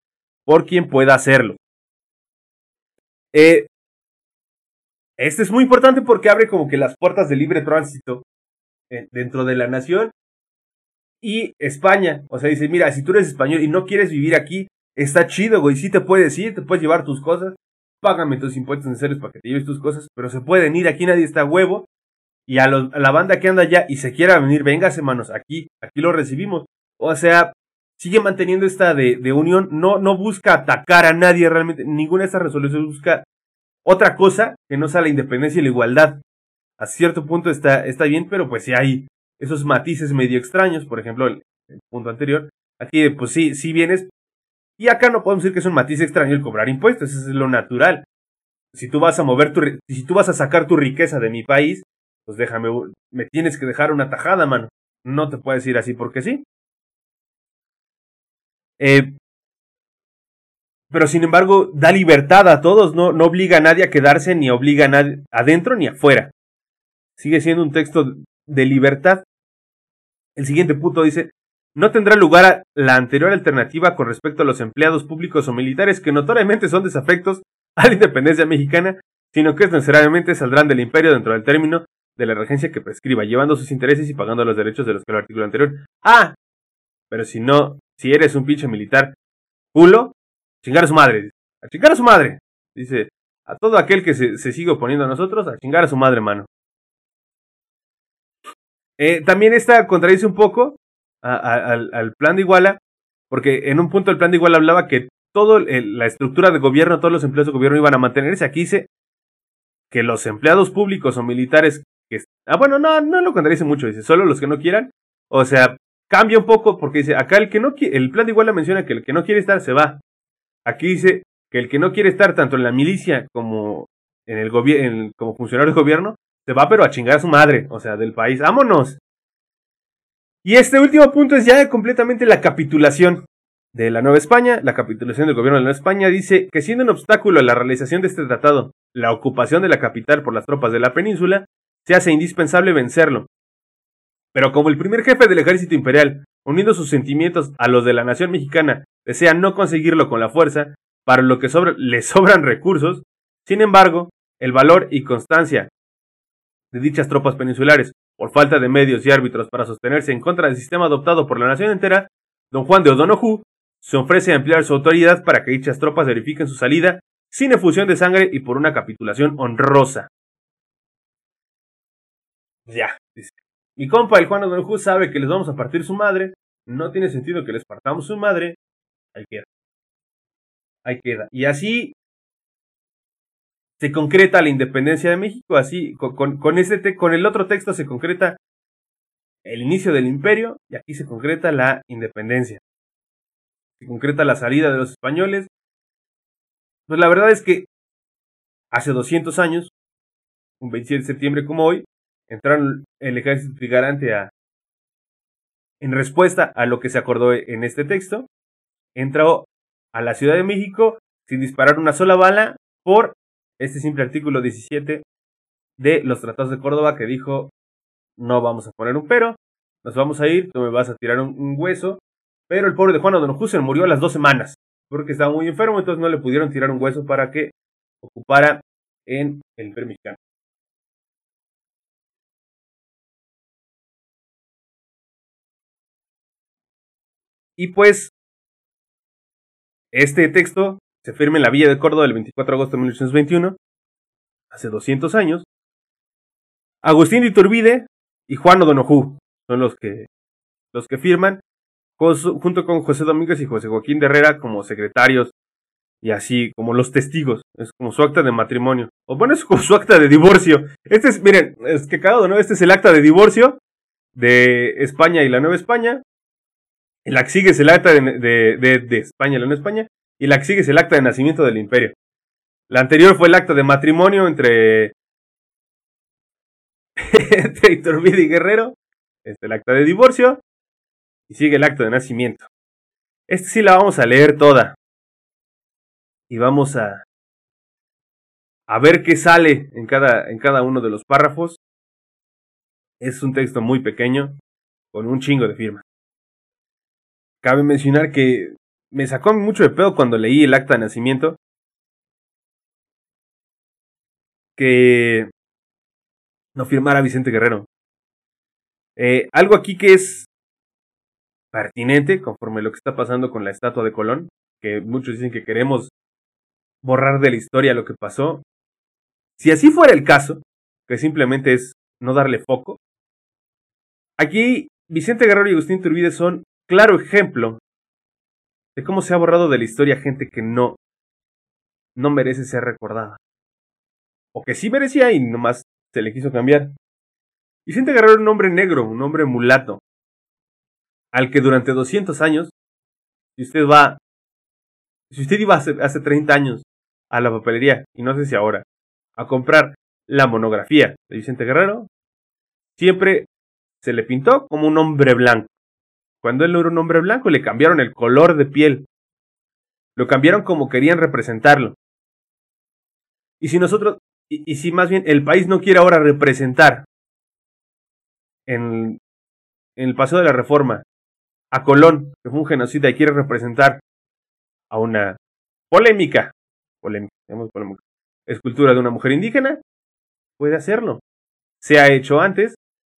por quien pueda hacerlo. Eh, este es muy importante porque abre como que las puertas de libre tránsito eh, dentro de la nación y España. O sea, dice, mira, si tú eres español y no quieres vivir aquí, está chido, güey, sí te puedes ir, te puedes llevar tus cosas, págame tus impuestos necesarios para que te lleves tus cosas, pero se pueden ir, aquí nadie está huevo, y a, la banda que anda allá y se quiera venir, venga, hermanos, aquí, aquí lo recibimos. O sea, sigue manteniendo esta de, de, unión, no, no busca atacar a nadie realmente, ninguna de estas resoluciones busca otra cosa que no sea la independencia y la igualdad. A cierto punto está, está bien, pero pues si hay esos matices medio extraños, por ejemplo, el, punto anterior, aquí pues sí, sí vienes, y acá no podemos decir que es un matiz extraño el cobrar impuestos, eso es lo natural. Si tú vas a mover tu, si tú vas a sacar tu riqueza de mi país, pues déjame, me tienes que dejar una tajada, mano. No te puedes ir así porque sí. Eh, pero sin embargo, da libertad a todos, no, no obliga a nadie a quedarse, ni obliga a nadie adentro ni afuera. Sigue siendo un texto de libertad. El siguiente punto dice, no tendrá lugar la anterior alternativa con respecto a los empleados públicos o militares que notoriamente son desafectos a la independencia mexicana, sino que necesariamente saldrán del imperio dentro del término de la regencia que prescriba, llevando sus intereses y pagando los derechos de los que el artículo anterior. Ah, pero si no, si eres un pinche militar culo, chingar a su madre, a chingar a su madre, dice, a todo aquel que se, se sigue oponiendo a nosotros, a chingar a su madre, mano. Eh, también esta contradice un poco al, plan de Iguala, porque en un punto el plan de Iguala hablaba que toda la estructura de gobierno, todos los empleados de gobierno iban a mantenerse. Aquí dice que los empleados públicos o militares Ah, bueno, no, no lo contradice mucho, dice, solo los que no quieran. O sea, cambia un poco porque dice, acá el que no quiere, el plan de Iguala menciona que el que no quiere estar se va. Aquí dice que el que no quiere estar tanto en la milicia como en el gobierno, como funcionario de gobierno, se va pero a chingar a su madre, o sea, del país. ¡Vámonos! Y este último punto es ya completamente la capitulación de la Nueva España. La capitulación del gobierno de la Nueva España dice que siendo un obstáculo a la realización de este tratado, la ocupación de la capital por las tropas de la península, se hace indispensable vencerlo. Pero como el primer jefe del ejército imperial, uniendo sus sentimientos a los de la nación mexicana, desea no conseguirlo con la fuerza, para lo que le sobran recursos, sin embargo, el valor y constancia de dichas tropas peninsulares, por falta de medios y árbitros para sostenerse en contra del sistema adoptado por la nación entera, don Juan de O'Donoghue se ofrece a emplear su autoridad para que dichas tropas verifiquen su salida sin efusión de sangre y por una capitulación honrosa. Ya, dice. Mi compa, el Juan O'Donoghue, sabe que les vamos a partir su madre. No tiene sentido que les partamos su madre. Ahí queda. Ahí queda. Y así se concreta la independencia de México, así, con, con, este con el otro texto se concreta el inicio del imperio y aquí se concreta la independencia. Se concreta la salida de los españoles. Pues la verdad es que hace 200 años, un 27 de septiembre como hoy, entraron el ejército trigarante a, en respuesta a lo que se acordó en este texto, entró a la Ciudad de México sin disparar una sola bala por este simple artículo 17 de los tratados de Córdoba que dijo no vamos a poner un pero, nos vamos a ir, tú me vas a tirar un, hueso, pero el pobre de Juan O'Donoghue murió a las dos semanas porque estaba muy enfermo, entonces no le pudieron tirar un hueso para que ocupara en el Imperio Mexicano. Y pues, este texto se firma en la Villa de Córdoba el 24 de agosto de 1821, hace 200 años. Agustín de Iturbide y Juan O'Donoghue, son los que, los que firman, junto con José Domínguez y José Joaquín de Herrera como secretarios y así como los testigos. Es como su acta de matrimonio. O bueno, es como su acta de divorcio. Este es, miren, es que cagado, ¿no? Este es el acta de divorcio de España y la Nueva España. La que sigue es el acta de, de, de, España la Nueva España. Y la que sigue es el acta de nacimiento del imperio. La anterior fue el acta de matrimonio entre, entre Iturbide y Guerrero. Este el acta de divorcio. Y sigue el acta de nacimiento. Este sí la vamos a leer toda. Y vamos a, a ver qué sale en cada, en cada uno de los párrafos. Es un texto muy pequeño, con un chingo de firmas. Cabe mencionar que me sacó mucho de pedo cuando leí el acta de nacimiento. Que no firmara Vicente Guerrero. Eh, algo aquí que es pertinente conforme lo que está pasando con la estatua de Colón, que muchos dicen que queremos borrar de la historia lo que pasó. Si así fuera el caso, que simplemente es no darle foco, aquí Vicente Guerrero y Agustín Turbide son claro ejemplo de cómo se ha borrado de la historia gente que no, no merece ser recordada. O que sí merecía y nomás se le quiso cambiar. Vicente Guerrero era un hombre negro, un hombre mulato, al que durante 200 años, si usted va, si usted iba hace, hace 30 años a la papelería, y no sé si ahora, a comprar la monografía de Vicente Guerrero, siempre se le pintó como un hombre blanco. Cuando él no era un hombre blanco, le cambiaron el color de piel. Lo cambiaron como querían representarlo. Y si nosotros, y, si más bien el país no quiere ahora representar en, en el paseo de la reforma a Colón, que fue un genocida y quiere representar a una polémica, polémica, polémica, escultura de una mujer indígena, puede hacerlo. Se ha hecho antes,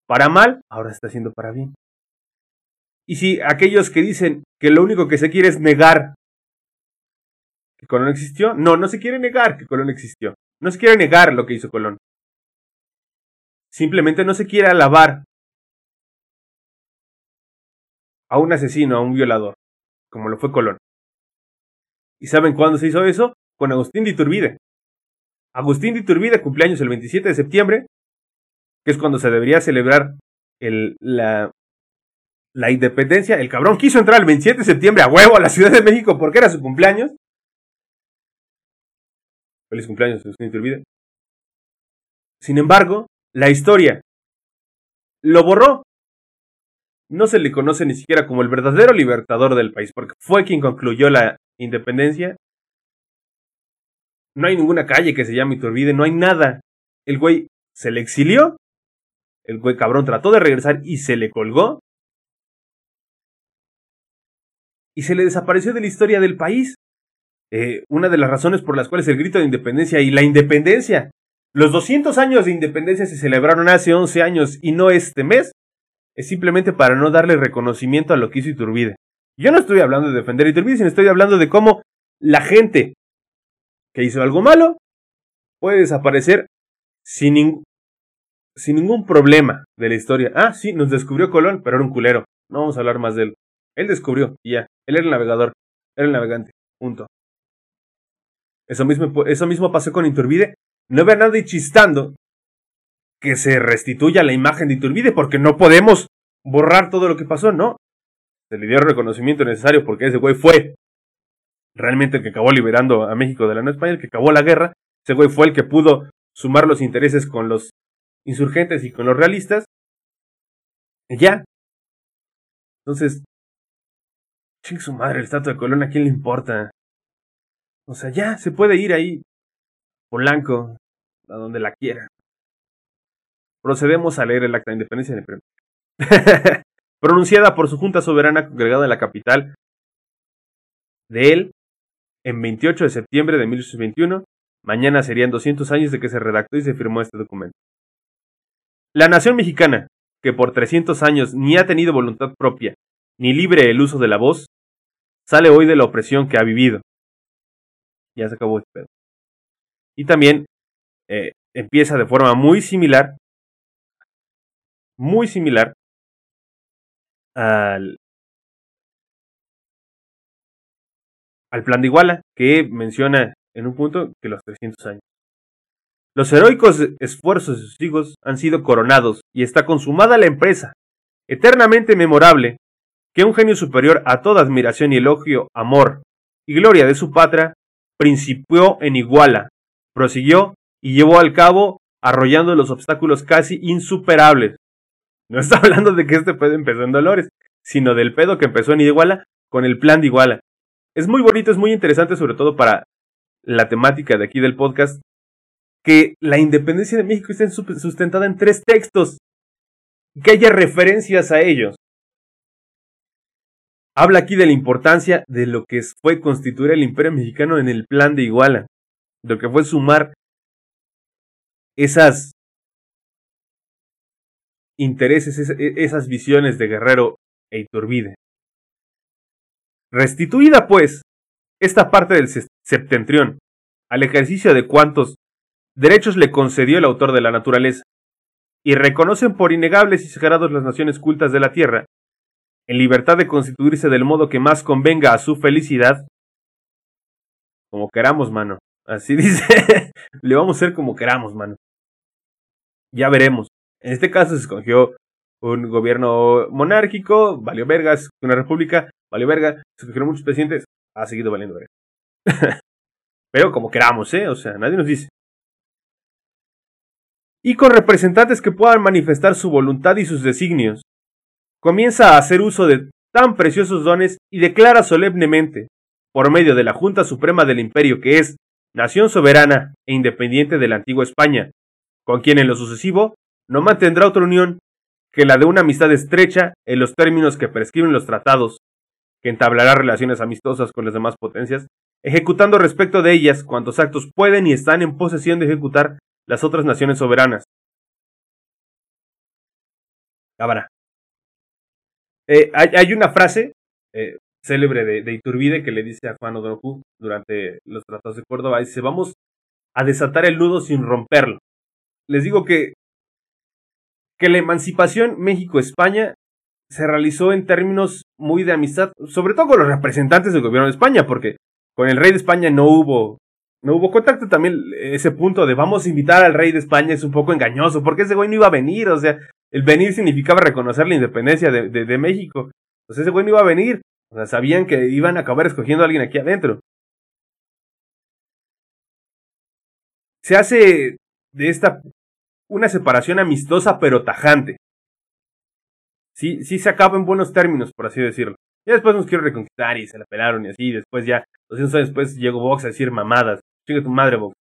para mal, ahora está haciendo para bien. Y si aquellos que dicen que lo único que se quiere es negar que Colón existió, no, no se quiere negar que Colón existió. No se quiere negar lo que hizo Colón. Simplemente no se quiere alabar a un asesino, a un violador, como lo fue Colón. ¿Y saben cuándo se hizo eso? Con Agustín de Iturbide. Agustín de Iturbide cumpleaños el 27 de septiembre, que es cuando se debería celebrar el, la, la independencia. El cabrón quiso entrar el 27 de septiembre a huevo a la Ciudad de México porque era su cumpleaños. Feliz cumpleaños, de Iturbide. Sin embargo, la historia lo borró. No se le conoce ni siquiera como el verdadero libertador del país, porque fue quien concluyó la independencia. No hay ninguna calle que se llame Iturbide, no hay nada. El güey se le exilió, el güey cabrón trató de regresar y se le colgó. Y se le desapareció de la historia del país. Eh, una de las razones por las cuales el grito de independencia y la independencia, los 200 años de independencia se celebraron hace 11 años y no este mes, es simplemente para no darle reconocimiento a lo que hizo Iturbide. Yo no estoy hablando de defender a Iturbide, sino estoy hablando de cómo la gente que hizo algo malo puede desaparecer sin, sin ningún problema de la historia. Ah, sí, nos descubrió Colón, pero era un culero. No vamos a hablar más de él. Él descubrió, y ya. Él era el navegador. Era el navegante. Punto. Eso mismo, eso mismo pasó con Iturbide. No vea nadie chistando que se restituya la imagen de Iturbide porque no podemos borrar todo lo que pasó, ¿no? Se le dio el reconocimiento necesario porque ese güey fue realmente el que acabó liberando a México de la Nueva España, el que acabó la guerra. Ese güey fue el que pudo sumar los intereses con los insurgentes y con los realistas. Y ya. Entonces, ching su madre, el estatua de Colón, ¿a quién le importa? O sea, ya, se puede ir ahí, Polanco, a donde la quiera. Procedemos a leer el acta de independencia de pronunciada por su Junta Soberana congregada en la capital de él en 28 de septiembre de 1821. Mañana serían 200 años de que se redactó y se firmó este documento. La nación mexicana, que por 300 años ni ha tenido voluntad propia, ni libre el uso de la voz, sale hoy de la opresión que ha vivido. Ya se acabó este pedo. Y también eh, empieza de forma muy similar, muy similar al, al plan de Iguala, que menciona en un punto que los 300 años. Los heroicos esfuerzos de sus hijos han sido coronados y está consumada la empresa, eternamente memorable, que un genio superior a toda admiración y elogio, amor y gloria de su patria, principió en Iguala, prosiguió y llevó al cabo arrollando los obstáculos casi insuperables. No está hablando de que este pedo empezó en Dolores, sino del pedo que empezó en Iguala con el plan de Iguala. Es muy bonito, es muy interesante, sobre todo para la temática de aquí del podcast, que la independencia de México esté sustentada en tres textos que haya referencias a ellos. Habla aquí de la importancia de lo que fue constituir el imperio mexicano en el plan de Iguala, de lo que fue sumar esas intereses, e, esas visiones de Guerrero e Iturbide. Restituida, pues, esta parte del septentrión al ejercicio de cuantos derechos le concedió el autor de la naturaleza, y reconocen por innegables y sagrados las naciones cultas de la tierra, en libertad de constituirse del modo que más convenga a su felicidad, como queramos, mano. Así dice, le vamos a hacer como queramos, mano. Ya veremos. En este caso se escogió un gobierno monárquico, valió vergas, una república, valió verga, se escogieron muchos presidentes, ha seguido valiendo verga. Pero como queramos, ¿eh? O sea, nadie nos dice. Y con representantes que puedan manifestar su voluntad y sus designios. Comienza a hacer uso de tan preciosos dones y declara solemnemente, por medio de la Junta Suprema del Imperio que es nación soberana e independiente de la antigua España, con quien en lo sucesivo no mantendrá otra unión que la de una amistad estrecha en los términos que prescriben los tratados, que entablará relaciones amistosas con las demás potencias, ejecutando respecto de ellas cuantos actos pueden y están en posesión de ejecutar las otras naciones soberanas. Cámara. Eh, hay, una frase eh, célebre de, Iturbide que le dice a Juan O'Donoghue durante los tratados de Córdoba, dice, vamos a desatar el nudo sin romperlo les digo que, que la emancipación México-España se realizó en términos muy de amistad, sobre todo con los representantes del gobierno de España, porque con el rey de España no hubo, no hubo contacto. También ese punto de vamos a invitar al rey de España es un poco engañoso, porque ese güey no iba a venir, o sea, el venir significaba reconocer la independencia de, de, México. Pues ese güey no iba a venir, o sea, sabían que iban a acabar escogiendo a alguien aquí adentro. Se hace de esta una separación amistosa pero tajante. Sí, sí se acaba en buenos términos, por así decirlo. Y después nos quiero reconquistar y se la pelaron y así. Después ya, 200 años después llegó Vox a decir mamadas. Chinga tu madre, Vox.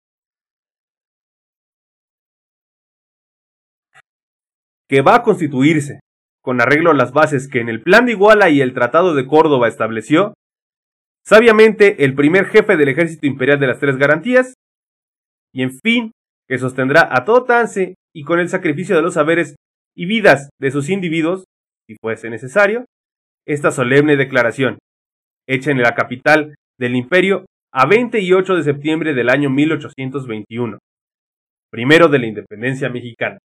Que va a constituirse, con arreglo a las bases que en el Plan de Iguala y el Tratado de Córdoba estableció, sabiamente el primer jefe del ejército imperial de las tres garantías, y en fin, que sostendrá a todo trance y con el sacrificio de los saberes y vidas de sus individuos, si fuese necesario, esta solemne declaración, hecha en la capital del imperio a 28 de septiembre del año 1821, primero de la independencia mexicana.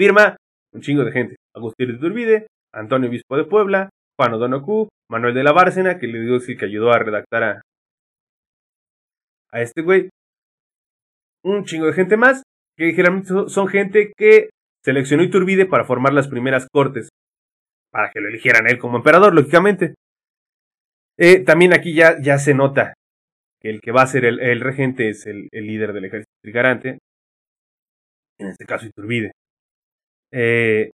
Firma un chingo de gente, Agustín de Turbide, Antonio Obispo de Puebla, Juan O'Donoghue, Manuel de la Bárcena, que le digo que ayudó a redactar a, a este güey, un chingo de gente más, que generalmente son gente que seleccionó Iturbide para formar las primeras cortes, para que lo eligieran él como emperador, lógicamente. Eh, también aquí ya, ya se nota que el que va a ser el, regente es el, líder del ejército trigarante, en este caso Iturbide. Eh,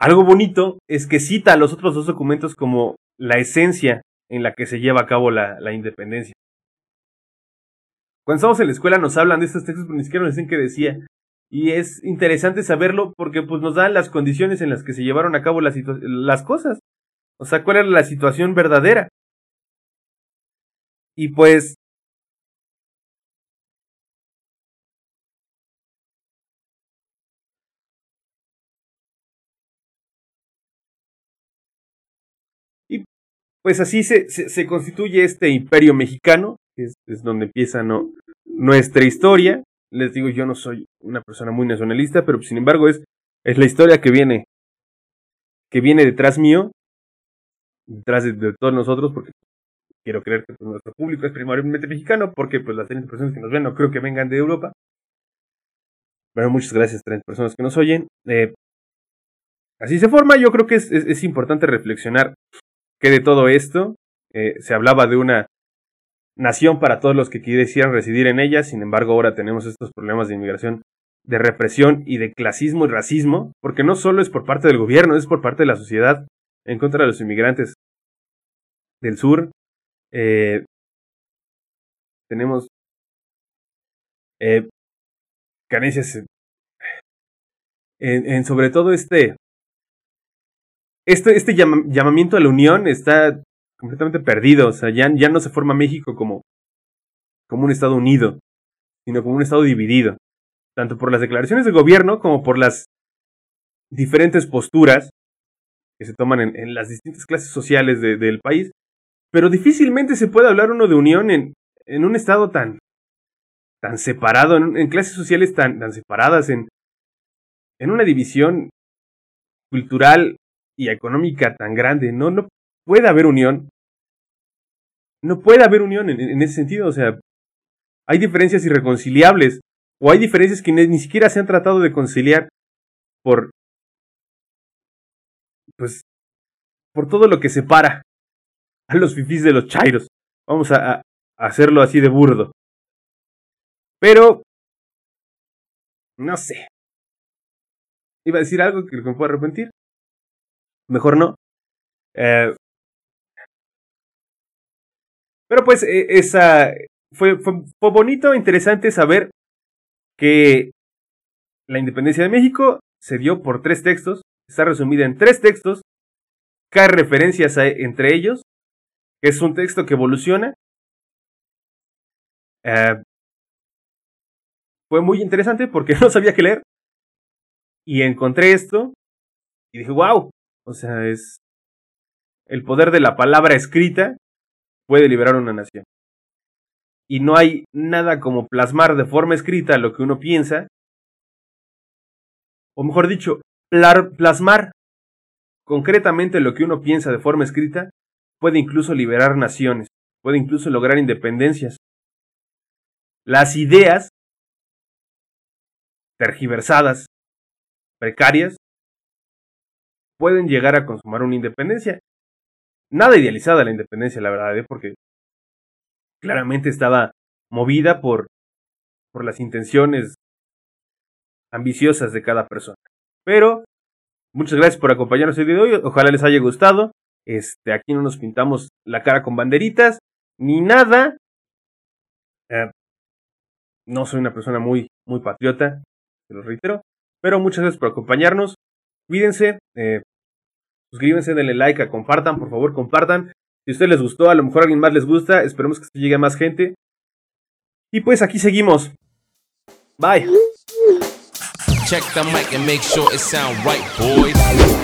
algo bonito es que cita a los otros dos documentos como la esencia en la que se lleva a cabo la independencia. Cuando estamos en la escuela nos hablan de estos textos, pero ni siquiera nos dicen qué decía. Y es interesante saberlo porque pues nos dan las condiciones en las que se llevaron a cabo las, las cosas. O sea, cuál era la situación verdadera. Y pues... Y pues así se, se constituye este imperio mexicano, es, donde empieza no, nuestra historia. Les digo, yo no soy una persona muy nacionalista, pero sin embargo es, es la historia que viene que viene detrás mío, detrás de, todos nosotros, porque quiero creer que pues, nuestro público es primordialmente mexicano, porque pues las 30 personas que nos ven no creo que vengan de Europa. Pero muchas gracias, 30 personas que nos oyen. Eh, así se forma, yo creo que es, importante reflexionar que de todo esto eh, se hablaba de una nación para todos los que quisieran residir en ella, sin embargo ahora tenemos estos problemas de inmigración, de represión y de clasismo y racismo, porque no solo es por parte del gobierno, es por parte de la sociedad en contra de los inmigrantes del sur. Eh, tenemos eh, carencias en, sobre todo este, este, este llamamiento a la unión está completamente perdido. O sea, ya, ya no se forma México como, como un Estado unido, sino como un Estado dividido. Tanto por las declaraciones del gobierno como por las diferentes posturas que se toman en, las distintas clases sociales del país. Pero difícilmente se puede hablar uno de unión en, en un Estado tan, tan separado, en, clases sociales tan, tan separadas, en, en una división cultural y económica tan grande. No, no puede haber unión no puede haber unión en, ese sentido. O sea, hay diferencias irreconciliables o hay diferencias que ni, siquiera se han tratado de conciliar por, pues, por todo lo que separa a los fifís de los chairos. Vamos a, a hacerlo así de burdo. Pero, no sé. Iba a decir algo que me puedo arrepentir. Mejor no. Eh, pero pues e, esa fue, fue, bonito, interesante saber que la independencia de México se dio por tres textos, está resumida en tres textos, cae referencias entre ellos, es un texto que evoluciona. Eh, fue muy interesante porque no sabía qué leer y encontré esto y dije, wow, o sea, es el poder de la palabra escrita puede liberar una nación. Y no hay nada como plasmar de forma escrita lo que uno piensa, o mejor dicho, plasmar concretamente lo que uno piensa de forma escrita, puede incluso liberar naciones, puede incluso lograr independencias. Las ideas tergiversadas, precarias, pueden llegar a consumar una independencia nada idealizada la independencia, la verdad, ¿eh? porque claramente estaba movida por, por las intenciones ambiciosas de cada persona. Pero, muchas gracias por acompañarnos el día de hoy. Ojalá les haya gustado. Este, aquí no nos pintamos la cara con banderitas, ni nada. Eh, no soy una persona muy, muy patriota, se lo reitero. Pero muchas gracias por acompañarnos. Cuídense. Eh, Suscríbanse, denle like, compartan, por favor, compartan. Si a ustedes les gustó, a lo mejor a alguien más les gusta. Esperemos que llegue a más gente. Y pues aquí seguimos. Bye. Check the mic and make sure it sound right, boys.